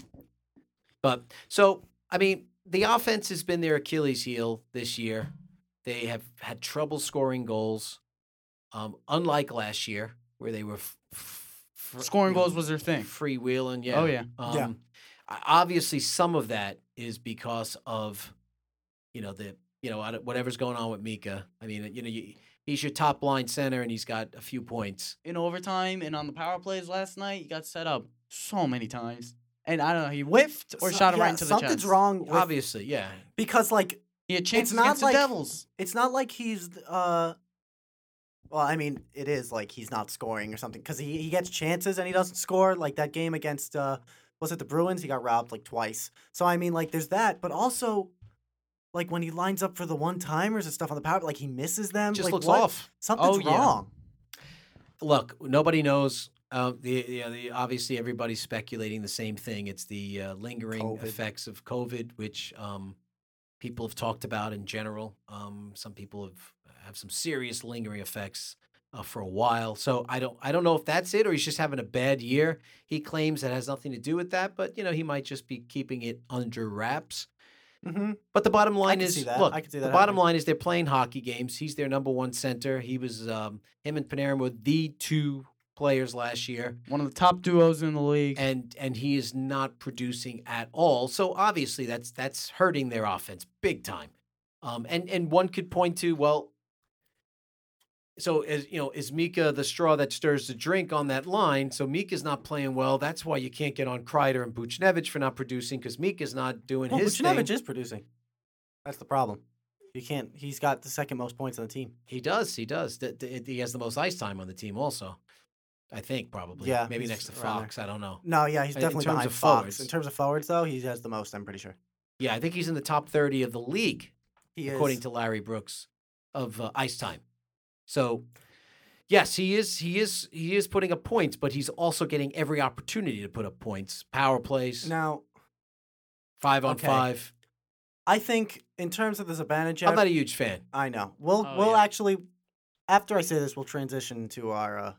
But so I mean, the offense has been their Achilles heel this year. They have had trouble scoring goals, um, unlike last year where they were f- f- Scoring you know, goals was their thing. freewheeling. Yeah. Oh yeah. Um, Yeah. Obviously, some of that is because of, you know, the you know whatever's going on with Mika. I mean, you know, you, he's your top line center, and he's got a few points. In overtime and on the power plays last night, he got set up so many times, and I don't know, he whiffed or So- shot it yeah, right into the something's chest. wrong with, Obviously, yeah. because like He had chances not against like- the Devils. it's not like he's uh well i mean it is like he's not scoring or something because he, he gets chances and he doesn't score like that game against uh was it the bruins he got robbed like twice so i mean like there's that but also like when he lines up for the one timers and stuff on the power like he misses them Just like, looks what? off. something's Oh, yeah. wrong Look, nobody knows. Uh, the, you know, the obviously everybody's speculating the same thing. It's the uh, lingering COVID. effects of COVID, which um, people have talked about in general. Um, some people have have some serious lingering effects uh, for a while. So I don't I don't know if that's it or he's just having a bad year. He claims that has nothing to do with that, but you know he might just be keeping it under wraps. mm-hmm. But the bottom line is, look, I can see that the that bottom happening. line is they're playing hockey games. He's their number one center. He was um, him and Panarin were the two players last year, One of the top duos in the league. and and he is not producing at all. So obviously that's that's hurting their offense big time. Um, and and one could point to well. So is you know is Mika the straw that stirs the drink on that line? So Mika's not playing well. That's why you can't get on Kreider and Buchnevich for not producing because Mika's not doing well, his Buchnevich thing. is producing that's the problem you can't he's got the second most points on the team He does. He does. He has the most ice time on the team, also. I think probably. Yeah, Maybe next to. Fox. I don't know. no yeah he's In definitely terms behind of Fox. forwards. in terms of forwards though he has the most i'm pretty sure Yeah, I think he's in the top thirty of the league, he according is. to Larry Brooks, of uh, ice time. So, yes, he is. He is. He is putting up points, but he's also getting every opportunity to put up points. Power plays, now five on okay. five. I think in terms of the Zibanejad, I'm not a huge fan. I know we'll Oh, we'll yeah. actually after I say this we'll transition to our uh,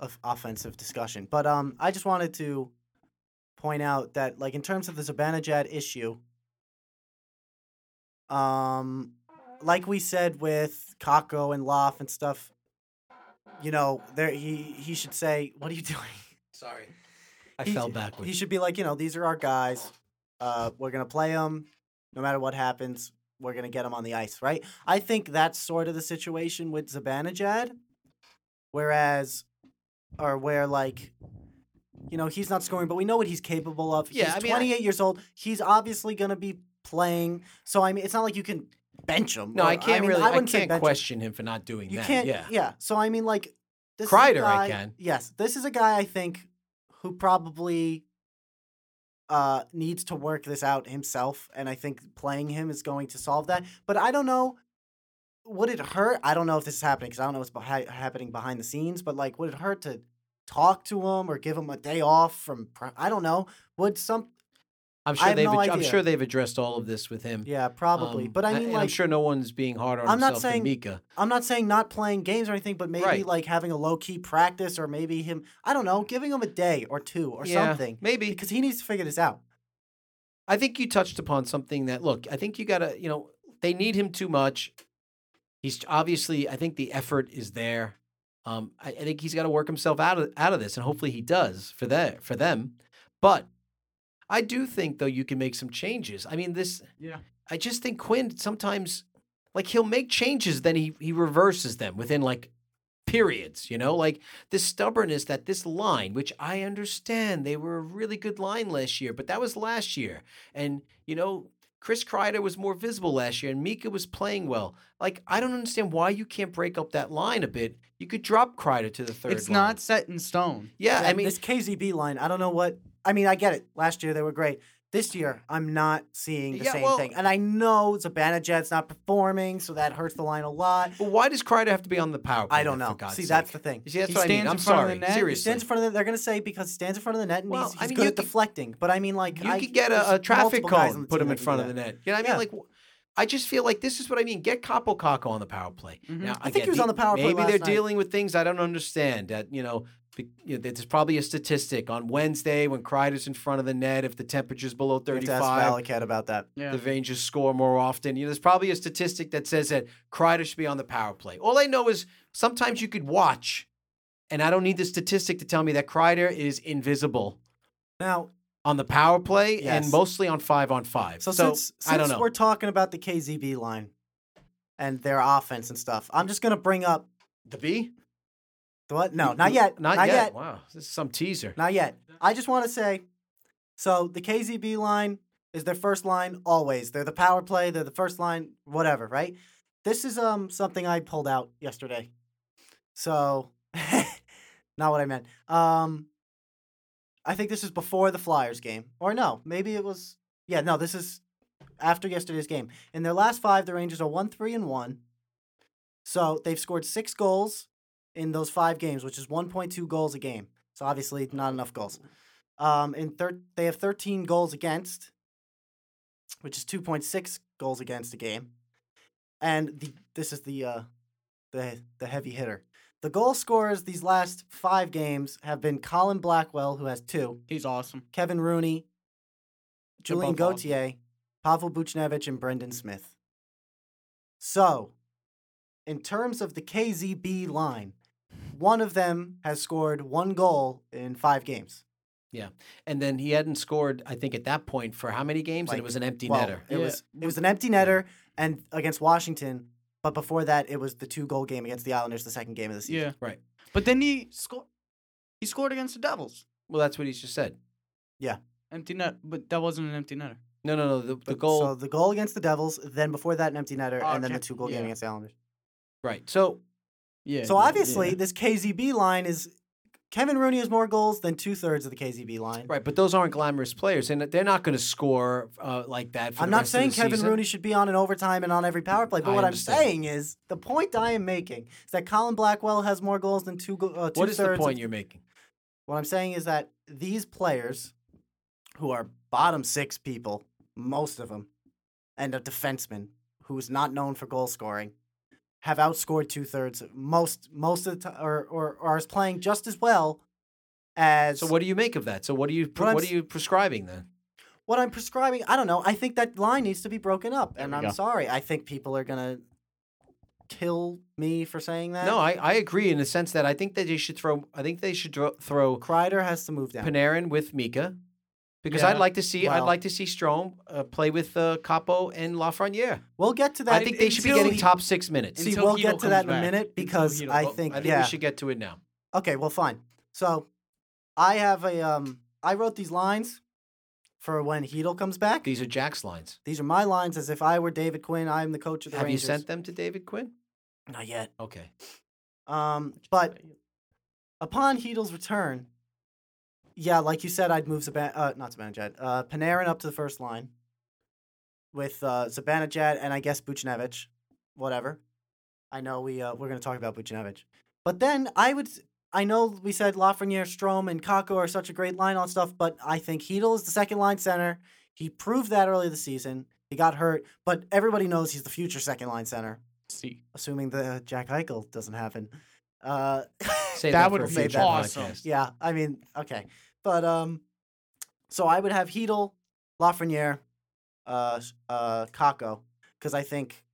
of offensive discussion. But um, I just wanted to point out that like in terms of the Zibanejad issue, um, like we said with Kakko and Loff and stuff, you know, there he he should say, "What are you doing?" Sorry, I He- fell backwards. He should be like, you know, these are our guys. Uh, we're gonna play them, no matter what happens. We're gonna get them on the ice, right? I think that's sort of the situation with Zibanejad. Whereas, or where like, you know, he's not scoring, but we know what he's capable of. Yeah, he's I mean, I- 28 years old. He's obviously gonna be playing. So I mean, it's not like you can bench him. no, or- I can't mean, really. I, wouldn't say can't bench him. question him for not doing You that. can't. yeah. Yeah. So I mean, like, this is a Kreider, I guy- can. Yes, this is a guy I think who probably uh needs to work this out himself, and I think playing him is going to solve that. But I don't know. Would it hurt? I don't know if this is happening because I don't know what's happening behind the scenes. But like, would it hurt to talk to him or give him a day off from? Pri- I don't know. Would some I'm sure they've. no ad- I'm sure they've addressed all of this with him. Yeah, probably. Um, but I mean, like, I'm sure no one's being hard on I'm not himself saying- Mika. I'm not saying not playing games or anything, but maybe Right. like having a low key practice or maybe him, I don't know, giving him a day or two or Yeah, something. maybe. Because he needs to figure this out. I think you touched upon something that look. I think you gotta. You know, they need him too much. He's obviously. I think the effort is there. Um, I, I think he's got to work himself out of out of this, and hopefully he does for that for them. But I do think though you can make some changes. I mean, this. Yeah. I just think Quinn sometimes, like he'll make changes, then he he reverses them within like periods. You know, like this stubbornness that this line, which I understand, they were a really good line last year, but that was last year, and you know. Chris Kreider was more visible last year, and Mika was playing well. Like I don't understand why you can't break up that line a bit. You could drop Kreider to the third. It's line. not set in stone. Yeah, I mean, this KZB line, I don't know what. I mean, I get it. Last year they were great. This year, I'm not seeing the Yeah, same well- thing. And I know Zibanejad's not performing, so that hurts the line a lot. but why does Kreider have to be on the power play? I don't know. See, sake? that's the thing. You see, that's He what I mean. stands I'm in front of the sorry. net, he stands in front of the, they're going to say because he stands in front of the net and Well, he's, I mean, good at could- deflecting. But I mean, like, you I, could get a, a traffic multiple guys on cone, put him in front of the net. You know, what I mean, like, I just feel like this is what I mean. Get Kaapo Kakko on the power play. Mhm. Now, I think he again, was on the power play Maybe they're night. dealing with things I don't understand. That you know, you know, there's probably a statistic on Wednesday when Kreider's in front of the net. If the temperature's below You have to ask 35, Valiquette about that. Yeah. the Rangers score more often. You know, there's probably a statistic that says that Kreider should be on the power play. All I know is sometimes you could watch, and I don't need the statistic to tell me that Kreider is invisible Now, on the power play Yes. and mostly on five on five. so, So, since, I don't know. we're talking about the KZB line and their offense and stuff, I'm just going to bring up the B? What? No, not yet. Not, Not yet. yet. Wow, this is some teaser. Not yet. I just want to say so the KZB line is their first line always. They're the power play, they're the first line, whatever, right? This is um something I pulled out yesterday. So not what I meant. Um I think this is before the Flyers game. Or no, maybe it was yeah, no, this is after yesterday's game. In their last 5, the Rangers are 1-3 and 1. So, they've scored 6 goals in those 5 games, which is 1.2 goals a game. So obviously not enough goals. Um, in thir- they have 13 goals against, which is 2.6 goals against a game. And the this is the uh, the the heavy hitter. The goal scorers these last five games have been Colin Blackwell, who has two, He's awesome. Kevin Rooney, Julien both awesome. Gauthier, Pavel Buchnevich, and Brendan Smith. So, in terms of the KZB line, one of them has scored one goal in five games. Yeah, and then he hadn't scored, I think, at that point for how many games? and it was an empty Well, netter. It Yeah. was it was an empty netter and against Washington, but before that it was the two goal game against the Islanders, the second game of the season. Yeah. Right. But then he scored. He scored against the Devils. Well, that's what he just said. Yeah, empty net, but that wasn't an empty netter. No, no, no. The, the goal. So the goal against the Devils, then before that an empty netter, and then Okay. the two goal game against the Islanders. right. So, Yeah. So yeah, obviously yeah. this KZB line is Kevin Rooney has more goals than two thirds of the KZB line. right. But those aren't glamorous players, and they're not going to score uh, like that. For I'm the not saying Kevin season. Rooney should be on an overtime and on every power play, but I what understand. I'm saying is the point I am making is that Colin Blackwell has more goals than two. Uh, What is the two-thirds of point you're making? What I'm saying is that these players, who are bottom six people, most of them, and a defenseman who is not known for goal scoring, have outscored two thirds most most of the time, or, or or is playing just as well as So, what do you make of that? So, what do you What what are you prescribing then? what I'm prescribing. I don't know. I think that line needs to be broken up, There and I'm go. sorry. I think people are gonna kill me for saying that. No, I, I agree in the sense that I think that they should throw. I think they should dro- throw Kreider has to move down. Panarin with Mika, because Yeah. I'd like to see I'd like to see Strome uh, play with uh, Kaapo and Lafreniere. we'll get to that. I think they should be getting he- top six minutes. See, we'll Hedo get to that in a minute because Hedo- I think I think yeah. we should get to it now. Okay, well, fine. So, I have a um, I wrote these lines for when Chytil comes back. These are Jack's lines. These are my lines as if I were David Quinn. I'm the coach of the Have Rangers. you sent them to David Quinn? Not yet. Okay. Um, but upon Chytil's return, yeah, like you said, I'd move Zaban, uh, not Zibanejad, uh, Panarin up to the first line with uh, Zibanejad and I guess Buchnevich, whatever. I know we uh, we're gonna talk about Buchnevich, but then I would. I know we said Lafreniere, Strome, and Kakko are such a great line on stuff, but I think Chytil is the second line center. He proved that early this season. He got hurt, but everybody knows he's the future second line center, See, assuming the Jack Eichel doesn't happen. Uh, Save That that, would for a be awesome. podcast. yeah, I mean, okay, but um, so I would have Chytil, Lafreniere, uh, uh, Kakko, because I think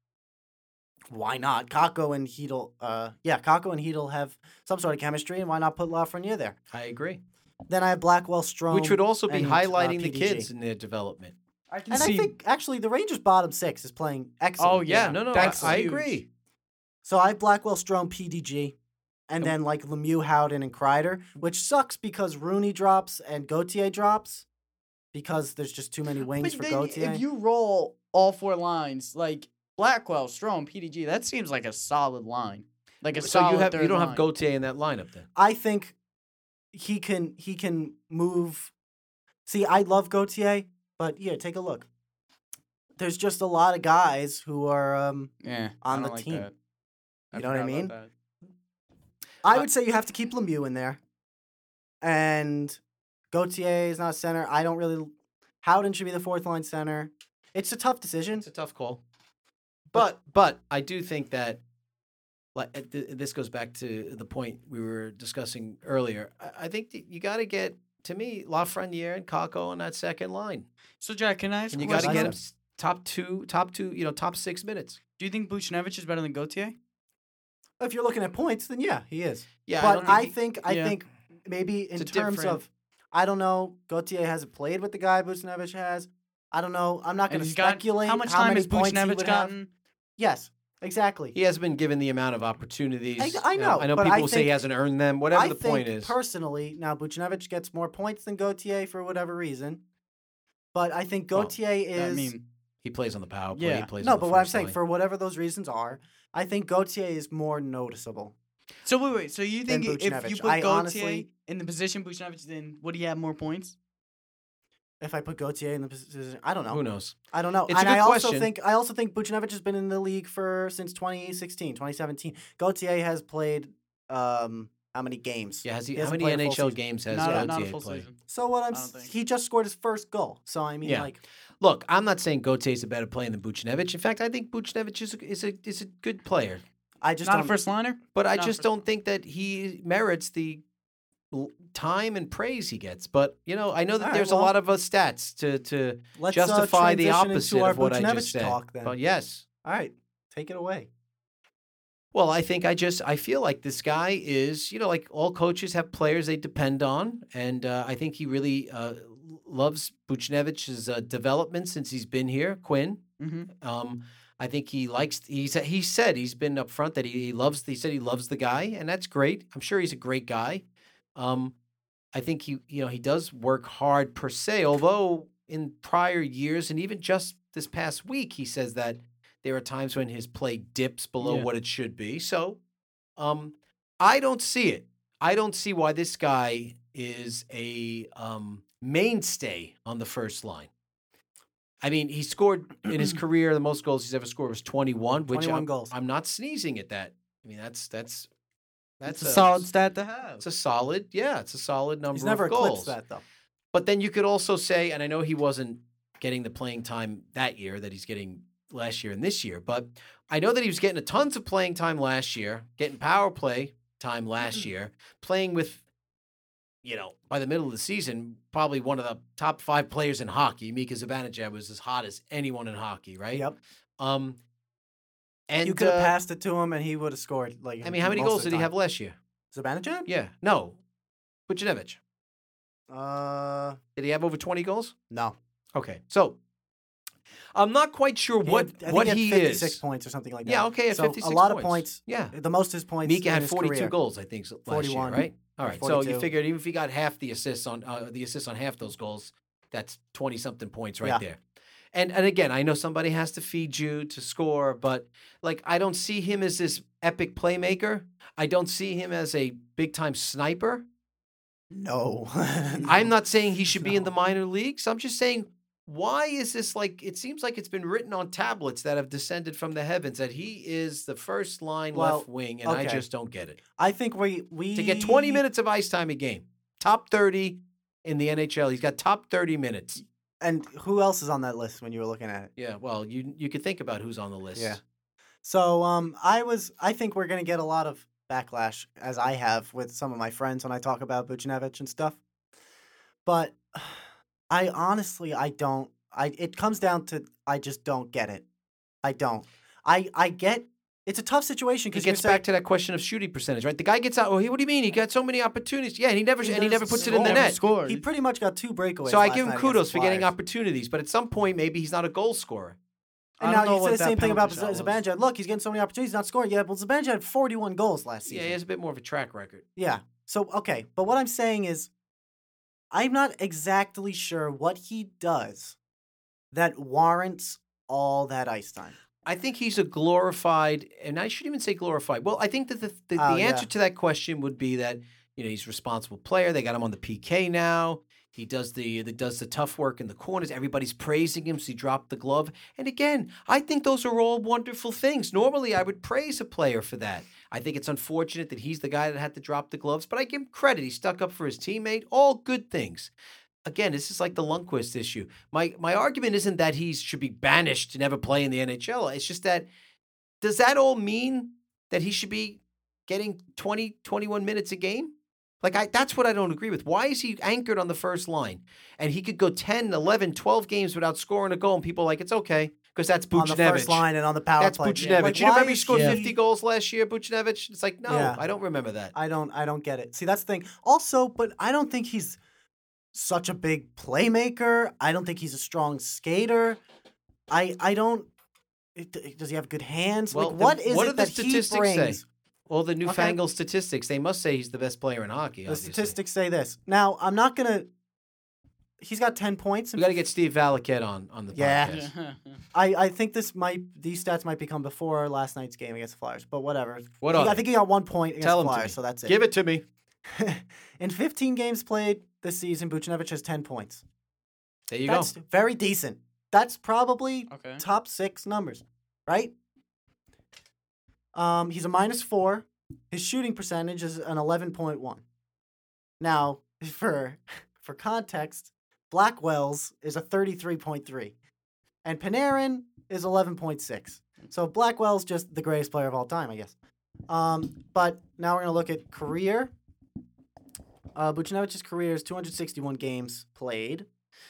why not? Kakko and Chytil, uh, yeah, Kakko and Chytil have some sort of chemistry, and why not put Lafreniere there? I agree. Then I have Blackwell, Strome, Which would also be and, uh, highlighting the kids in their development. I can And I think actually the Rangers' bottom six is playing excellent. Oh, Yeah, Yeah, no, no, I, that's I huge. agree. So I have Blackwell, Strome, PDG, and then like Lemieux, Howden, and Kreider, which sucks because Rooney drops and Gauthier drops because there's just too many wings But for then Gauthier. if you roll all four lines, like Blackwell, Strome, PDG, that seems like a solid line. Like a So solid you have you don't line. have Gauthier in that lineup then. I think he can he can move. See, I love Gauthier, but yeah, take a look. There's just a lot of guys who are. Um, yeah, on the like team. You know what I mean? That. I would say you have to keep Lemieux in there, and Gauthier is not center. I don't really. Howden should be the fourth line center. It's a tough decision. It's a tough call. But but I do think that like uh, this goes back to the point we were discussing earlier. I, I think you got to get to me Lafreniere and Kakko on that second line, So Jack, can I ask and you got to get them top two, top two, you know, top six minutes. Do you think Buchnevich is better than Gauthier? If you're looking at points, then yeah, he is. Yeah, but don't I think think I yeah. think maybe in terms different- of I don't know. Gauthier hasn't played with the guy Buchnevich has. I don't know. I'm not going to he's got- speculate How much time many has points he Buchnevich would have. gotten? Yes, exactly. he hasn't been given the amount of opportunities. I you know, I know people I will say he hasn't earned them. Whatever I the think point is. personally, now Buchnevich gets more points than Gauthier for whatever reason, but I think Well, is. I mean, he plays on the power play. Yeah. He plays no. on the But what I'm saying, line. for whatever those reasons are, I think Gauthier is more noticeable. so wait, wait. So you think if you put I Gauthier honestly- in the position Buchnevich, then would he have more points? If I put Gauthier in the position, I don't know. who knows? I don't know. It's a good I also question. think I also think Buchnevich has been in the league for since 2016, 2017. Gautier has played um how many games? Yeah, has he? He how many played a full NHL games has not, a, Gauthier not played? season. So what I'm I don't s- think. he just scored his first goal. So I mean Yeah. like Look, I'm not saying Gauthier's a better player than Buchnevich. In fact, I think Buchnevich is a, is a is a good player. I just Not a don't first liner. But I Not just don't think that he merits the time and praise he gets. But you know, I know that All right, there's a well, lot of uh, stats to to let's uh, justify the opposite of what I Buchnevich just said. talk then. But yes, All right, take it away. Well, I think I just I feel like this guy is you know like all coaches have players they depend on, and uh, I think he really uh, loves Buchnevich's uh, development since he's been here. Quinn, Mm-hmm. Um, I think he likes. He said he said he's been upfront that he, he loves. He said he loves the guy, and that's great. I'm sure he's a great guy. Um, I think he you know he does work hard per se. Although in prior years and even just this past week, he says that there are times when his play dips below Yeah. what it should be. So, um, I don't see it. I don't see why this guy is a um, mainstay on the first line. I mean, he scored in his career the most goals he's ever scored was 21, which 21 I'm, goals. I'm not sneezing at that. I mean, that's that's that's That's a solid stat to have. It's a solid, yeah, it's a solid number He's never of eclipsed goals. that though. But then you could also say, and I know he wasn't getting the playing time that year that he's getting last year and this year, but I know that he was getting a tons of playing time last year, getting power play time last year, playing with, you know, by the middle of the season, probably one of the top five players in hockey. Mika Zibanejad was as hot as anyone in hockey, right? Yep. Um, and you could have uh, passed it to him and he would have scored. Like I mean, how many goals did he have last year? Zibanejad? Yeah, no, Buchnevich. Uh, Did he have over twenty goals? no. Okay, so I'm not quite sure He what had- I what he, he had 56 is. points or something like that. Yeah, okay, so 56 a lot points. of points. Yeah, The most his points. Mika had 42 career. goals, I think, last year, right? All right, so you 42. figured even if he got half the assists on uh, the assists on half those goals, that's 20 something points right Yeah. there. And and again, I know somebody has to feed you to score, but like I don't see him as this epic playmaker. I don't see him as a big time sniper. No. I'm not saying he should be in the minor leagues. I'm just saying, why is this like? It seems like it's been written on tablets that have descended from the heavens that he is the first line Well, left wing, and I just don't get it. I think we we To get 20 minutes of ice time a game, top 30 in the NHL, he's got top 30 minutes. And who else is on that list when you were looking at it? Yeah, well, you you could think about who's on the list. Yeah. So um, I was. I think we're gonna get a lot of backlash, as I have with some of my friends when I talk about Buchnevich and stuff. But I honestly, I don't. I it comes down to I just don't get it. I don't. I I get. It's a tough situation because It because gets back to that question of shooting percentage, right? The guy gets out. Well, he, what do you mean? He got so many opportunities. Yeah, and he never He and he never doesn't puts it in the net. Scored. He pretty much got two breakaways. So I give him kudos for getting opportunities, but at some point, maybe he's not a goal scorer. And don't now you say the same thing about penalty. Zibanejad. Look, he's getting so many opportunities, he's not scoring. Yeah, well, Zibanejad had 41 goals last season. Yeah, he has a bit more of a track record. Yeah. So okay, but what I'm saying is, I'm not exactly sure what he does that warrants all that ice time. I think he's a glorified, and I shouldn't even say glorified. Well, I think that the the, Oh, the yeah. answer to that question would be that you know he's a responsible player. They got him on the PK now. He does the, the does the tough work in the corners. Everybody's praising him, so he dropped the glove. And again, I think those are all wonderful things. Normally, I would praise a player for that. I think it's unfortunate that he's the guy that had to drop the gloves, but I give him credit. He stuck up for his teammate. All good things. Again, this is like the Lundqvist issue. My my argument isn't that he should be banished to never play in the NHL. It's just that does that all mean that he should be getting 20, 21 minutes a game? Like I that's what I don't agree with. Why is he anchored on the first line? And he could go 10, 11, 12 games without scoring a goal and people are like it's okay because that's on the first line and on the power That's play. Buchnevich. Like, you remember he scored he- 50 goals last year, Buchnevich? It's like, no, Yeah. I don't remember that. I don't. I don't get it. See, that's the thing. Also, but I don't think he's such a big playmaker. I don't think he's a strong skater. I. I don't. Does he have good hands? Well, like, what is what it do the that statistics he say? brings? All the newfangled statistics, they must say he's the best player in hockey. The obviously. statistics say this. Now, I'm not gonna. He's got ten points. We in got to get Steve Valiquette on on the Yeah. podcast. I, I think this might these stats might become before last night's game against the Flyers, but whatever. What He- I think he got one point against Tell the him to Flyers, so that's it. Give it to me. In 15 games played this season, Buchnevich has 10 points. There you That's go. very decent. That's probably Okay. top six numbers, right? Um, he's a minus four. His shooting percentage is an 11.1. Now, for for context, Blackwell's is a 33.3, and Panarin is 11.6. So Blackwell's just the greatest player of all time, I guess. Um, but now we're gonna look at career. Uh, Buchnevich's career is 261 games played,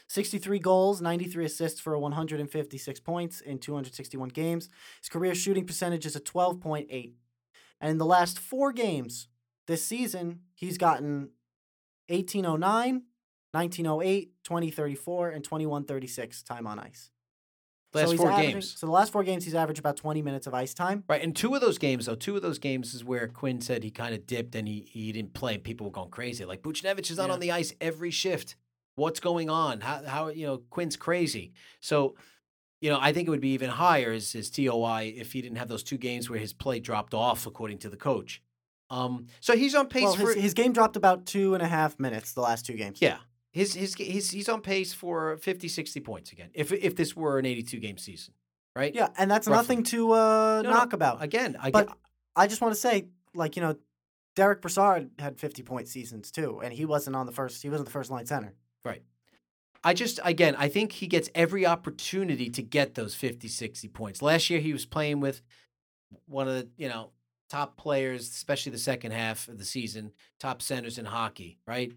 63 goals, 93 assists for 156 points in 261 games. His career shooting percentage is a 12.8. And in the last four games this season, he's gotten 1809, 1908, 2034, and 2136 time on ice. Last he's four games. So the last four games, he's averaged about 20 minutes of ice time. Right, and two of those games, though, two of those games is where Quinn said he kind of dipped and he, he didn't play. and People were going crazy. Like Buchnevich is not Yeah. on the ice every shift. What's going on? How how you know Quinn's crazy. So, you know, I think it would be even higher as his TOI if he didn't have those two games where his play dropped off, according to the coach. Um, so he's on pace Well, for his, his game dropped about two and a half minutes the last two games. yeah. His his he's he's on pace for 50, 60 points again. If if this were an eighty two game season, right? Yeah, and that's Roughly. nothing to uh, No, no, knock about. Again, I But get- I just want to say, like you know, Derek Brassard had fifty point seasons too, and he wasn't on the first. He wasn't the first line center. Right I just, again, I think he gets every opportunity to get those 50, 60 points. Last year, he was playing with one of the, you know, top players, especially the second half of the season, top centers in hockey, right?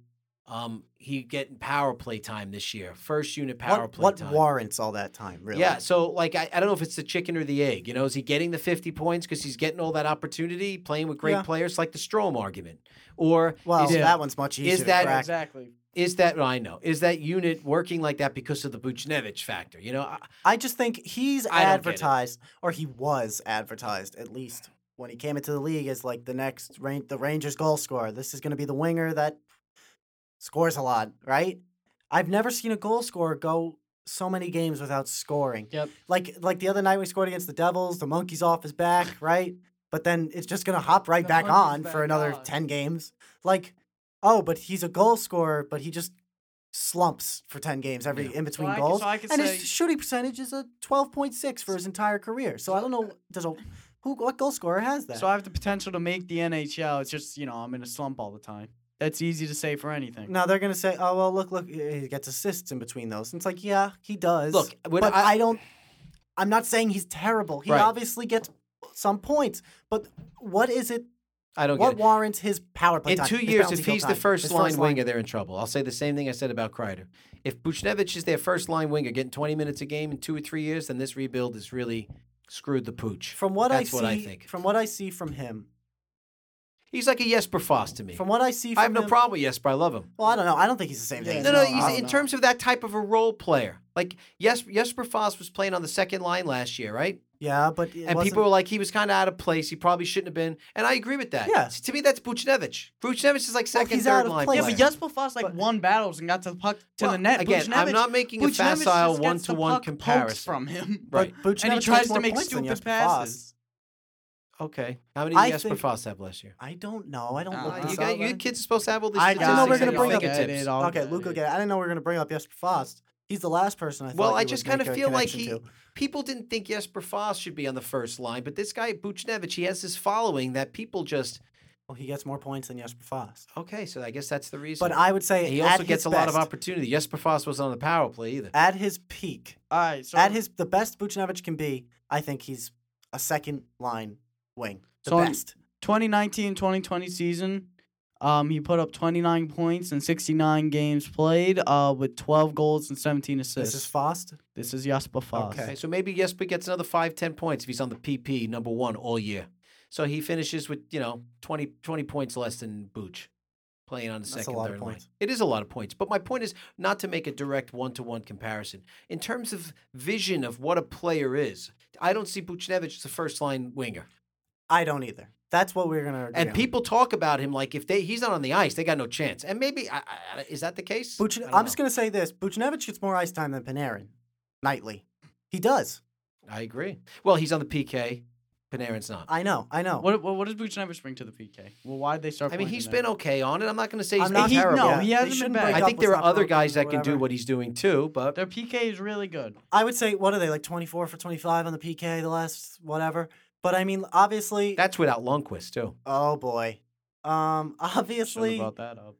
Um, he getting power play time this year, first unit power what play what time. warrants all that time? Really? Yeah, so like I, I don't know if it's the chicken or the egg. You know, is he getting the fifty points because he's getting all that opportunity playing with great Yeah. players like the Strom argument, or Well, is, that one's much easier. Is that- crack. exactly. is that well, I know is that unit working like that because of the Buchnevich factor? You know, I, I just think he's I don't get it. advertised, or he was advertised at least when he came into the league as like the next the Rangers goal scorer. This is going to be the winger that scores a lot, right? I've never seen a goal scorer go so many games without scoring. Yep. Like like the other night we scored against the Devils, the monkey's off his back, right? But then it's just gonna hop right The back on for another on. ten games. Like, oh, but he's a goal scorer, but he just slumps for ten games every Yeah. in between I could- goals. so I and say- his shooting percentage is a twelve point six for his entire career. So I don't know does a who what goal scorer has that? So I have the potential to make the NHL. It's just you know I'm in a slump all the time. That's easy to say for anything. Now they're gonna say, "Oh well, look, look, he gets assists in between those." And it's like, yeah, he does. Look, but I- I, don't. I'm not saying he's terrible. He Right. obviously gets some points, but what is it? I don't get What it. warrants his power play In time, two his years, penalty if kill he's the time, first his line winger, they're in trouble. I'll say the same thing I said about Kreider. If Buchnevich is their first line winger, getting 20 minutes a game in two or three years, then this rebuild has really screwed the pooch. From what That's I see, what I think. from what I see from him, He's like a Jesper Fast to me. from what I see, from I have no him- problem with Jesper. I love him. Well, I don't know. I don't think he's the same thing. Yeah, No, no, No, he's in know. terms of that type of a role player. Like yes, Jesper Fast was playing on the second line last year, right? Yeah, but it And wasn't- people were like, he was kind of out of place. He probably shouldn't have been. And I agree with that. Yeah. To me, that's Buchnevich. Buchnevich is like second, he's out third of line place. yeah, but Jesper Fast like But- won battles and got to the puck to Well, the net. again, I'm not making a Buchnevich facile just gets the one-to-one puck poked comparison. from him. but Right. Buchnevich and he tries to make stupid passes. Fast. Okay. How many I did Jesper think- Fast have last year? I don't know. I don't Uh, look Uh, this you up. got you kids are supposed to have all this. I didn't know we were statistics gonna and bring up- fingertips. it. I'll Okay, get Luca, it. I didn't know we were going to bring up Jesper Fast. He's the last person I thought. Well, I would just make kind of feel like he to. people didn't think Jesper Fast should be on the first line, but this guy Buchnevich, he has this following that people just Well, he gets more points than Jesper Fast. okay. So I guess that's the reason. But I would say he at also gets his a lot of best- opportunity. Jesper Fast wasn't on the power play either. At his peak, All right, so at his the best Buchnevich can be, I think he's a second line wing. The So- best. 2019-2020 season, um, he put up 29 points in 69 games played, uh, with 12 goals and 17 assists. This is Fast. This is Jasper Fast. Okay. Okay, so maybe Jesper gets another five, ten points if he's on the PP number one all year. So he finishes with you know 20, 20 points less than Booch, playing on the That's a second, lot of third line. It is a lot of points, but my point is not to make a direct one to one comparison in terms of vision of what a player is. I don't see Buchnevich as a first line winger, I don't either. That's what we're gonna. agree and on. people talk about him like if they he's not on the ice, they got no chance. And maybe I, I, is that the case? Buch- I don't I'm just gonna say this: Buchnevich gets more ice time than Panarin nightly. He does. I agree. Well, he's on the PK. Panarin's not. I know. I know. What, what what does Buchnevich bring to the PK? Well, why did they start? I mean, he's been then? okay on it. I'm not going to say he's I'm not he- terrible. no, Yeah, he hasn't been bad. I think there are other guys that can do what he's doing too, but Their PK is really good. I would say what are they like 24 for 25 on the PK the last whatever. But I mean, obviously. that's without Lundqvist too. oh boy. Um. Obviously, brought that up.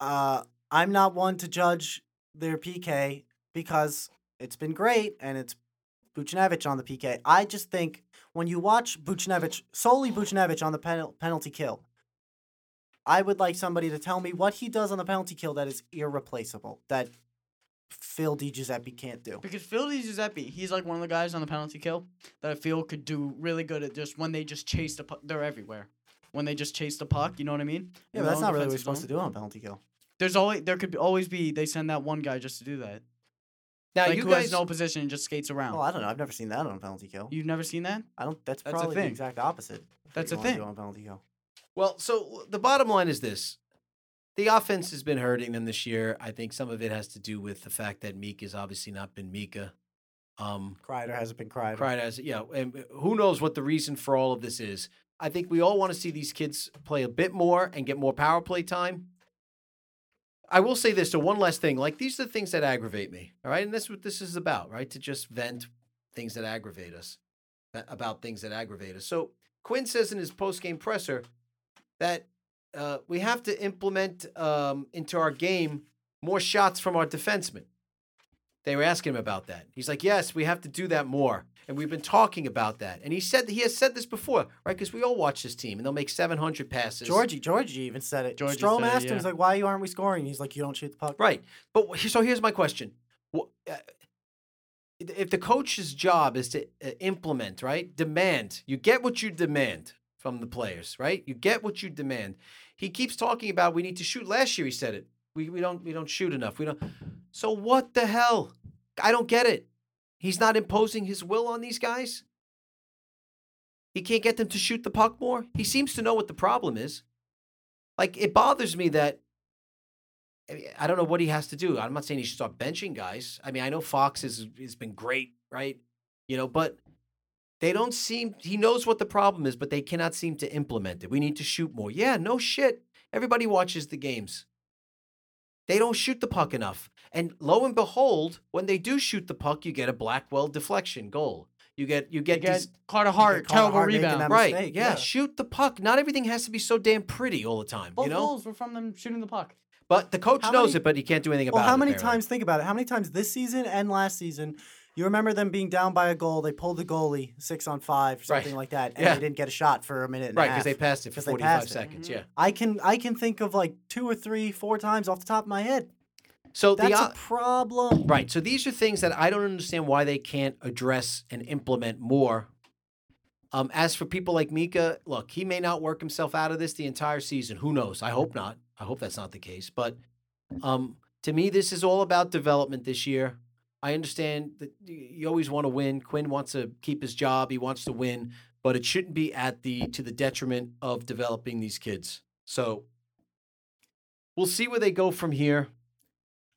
uh, I'm not one to judge their PK because it's been great and it's Buchnevich on the PK. I just think when you watch Buchnevich, solely Buchnevich on the pen- penalty kill, I would like somebody to tell me what he does on the penalty kill that is irreplaceable, that Phil Di Giuseppe can't do. Because Phil Di Giuseppe, he's like one of the guys on the penalty kill that I feel could do really good at just when they just chase the puck. They're everywhere. When they just chase the puck, you know what I mean? Yeah, but that's not really what you're defensive supposed to do on a penalty kill. There's always there could be, always be they send that one guy just to do that. Now like you who guys, has no position and just skates around. Well, I don't know. I've never seen that on a penalty kill. You've never seen that? I don't. That's, That's probably the thing. exact opposite. That's a wanna thing. Do on a penalty kill. well, so the bottom line is this: the offense has been hurting them this year. I think some of it has to do with the fact that Meek has obviously not been Mika. Um, Kreider hasn't been Kreider. Cried as yeah, and who knows what the reason for all of this is. I think we all want to see these kids play a bit more and get more power play time. I will say this, so one last thing. Like these are the things that aggravate me. All right. And that's what this is about, right? To just vent things that aggravate us. About things that aggravate us. So Quinn says in his post game presser that uh, we have to implement um, into our game more shots from our defensemen. They were asking him about that. He's like, "Yes, we have to do that more." And we've been talking about that. And he said he has said this before, right? Because we all watch this team, and they'll make 700 passes. Georgie, Georgie even said it. Georgie Strom said it, asked him, yeah. he's like, "Why aren't we scoring?" He's like, "You don't shoot the puck." Right. But so here's my question: uh, If the coach's job is to uh, implement, right, demand, you get what you demand from the players, right? You get what you demand. He keeps talking about we need to shoot. Last year he said it. We, we don't we don't shoot enough. We don't. So what the hell? I don't get it. He's not imposing his will on these guys. He can't get them to shoot the puck more. He seems to know what the problem is. Like it bothers me that I don't know what he has to do. I'm not saying he should start benching guys. I mean, I know Fox has has been great, right? You know, but they don't seem. He knows what the problem is, but they cannot seem to implement it. We need to shoot more. Yeah, no shit. Everybody watches the games. They don't shoot the puck enough, and lo and behold, when they do shoot the puck, you get a Blackwell deflection goal. You get you You get, get these Carter Hart, Carter terrible Hart rebound. right. mistake, yeah, yeah. shoot the puck. Not everything has to be so damn pretty all the time. Both you know, goals were from them shooting the puck. but the coach How knows many- it, but he can't do anything Well, about it. how many apparently. times? Think about it. How many times this season and last season, you remember them being down by a goal? They pulled the goalie six on five, something like that, and Yeah. they didn't get a shot for a minute. And Right, because because they passed it for 45 passed it. seconds. Yeah. I can I can think of like two or three, four times off the top of my head. So the That's o- a problem. Right. So these are things that I don't understand why they can't address and implement more. Um, as for people like Mika, look, he may not work himself out of this the entire season. Who knows? I hope not. I hope that's not the case. But um, to me, this is all about development this year. I understand that you always want to win. Quinn wants to keep his job. He wants to win, but it shouldn't be at the to the detriment of developing these kids. So we'll see where they go from here.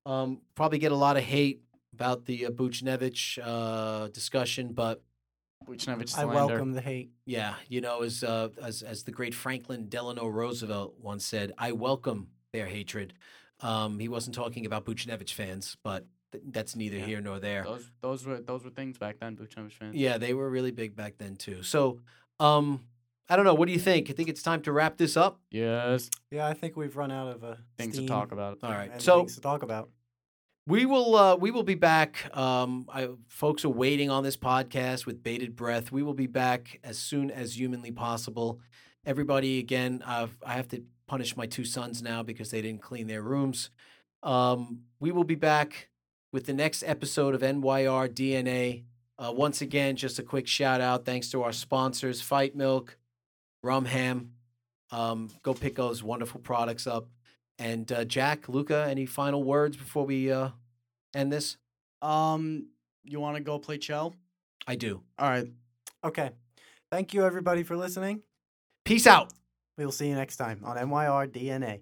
Um, probably get a lot of hate about the uh, Buchnevich uh, discussion, but Buchnevich I welcome the hate. yeah, you know, as uh, as as the great Franklin Delano Roosevelt once said, "I welcome their hatred." Um, he wasn't talking about Buchnevich fans, but th- that's neither Yeah. here nor there. Those those were those were things back then. Buchnevich fans. Yeah, they were really big back then too. So, um, I don't know. What do you think? I think it's time to wrap this up. Yes. Yeah, I think we've run out of uh, Things steam to talk about. All right. and So things to talk about. We will uh, we will be back. Um, I, folks are waiting on this podcast with bated breath. We will be back as soon as humanly possible. Everybody, again, uh, I have to punish my two sons now because they didn't clean their rooms. Um, we will be back with the next episode of NYR DNA. Uh, once again, just a quick shout out. Thanks to our sponsors, Fight Milk, Rumham. Um, go pick those wonderful products up. And uh, Jack, Luca, any final words before we uh, end this? Um, you want to go play Chel? I do. All right. Okay. Thank you, everybody, for listening. Peace out. We will see you next time on NYR DNA.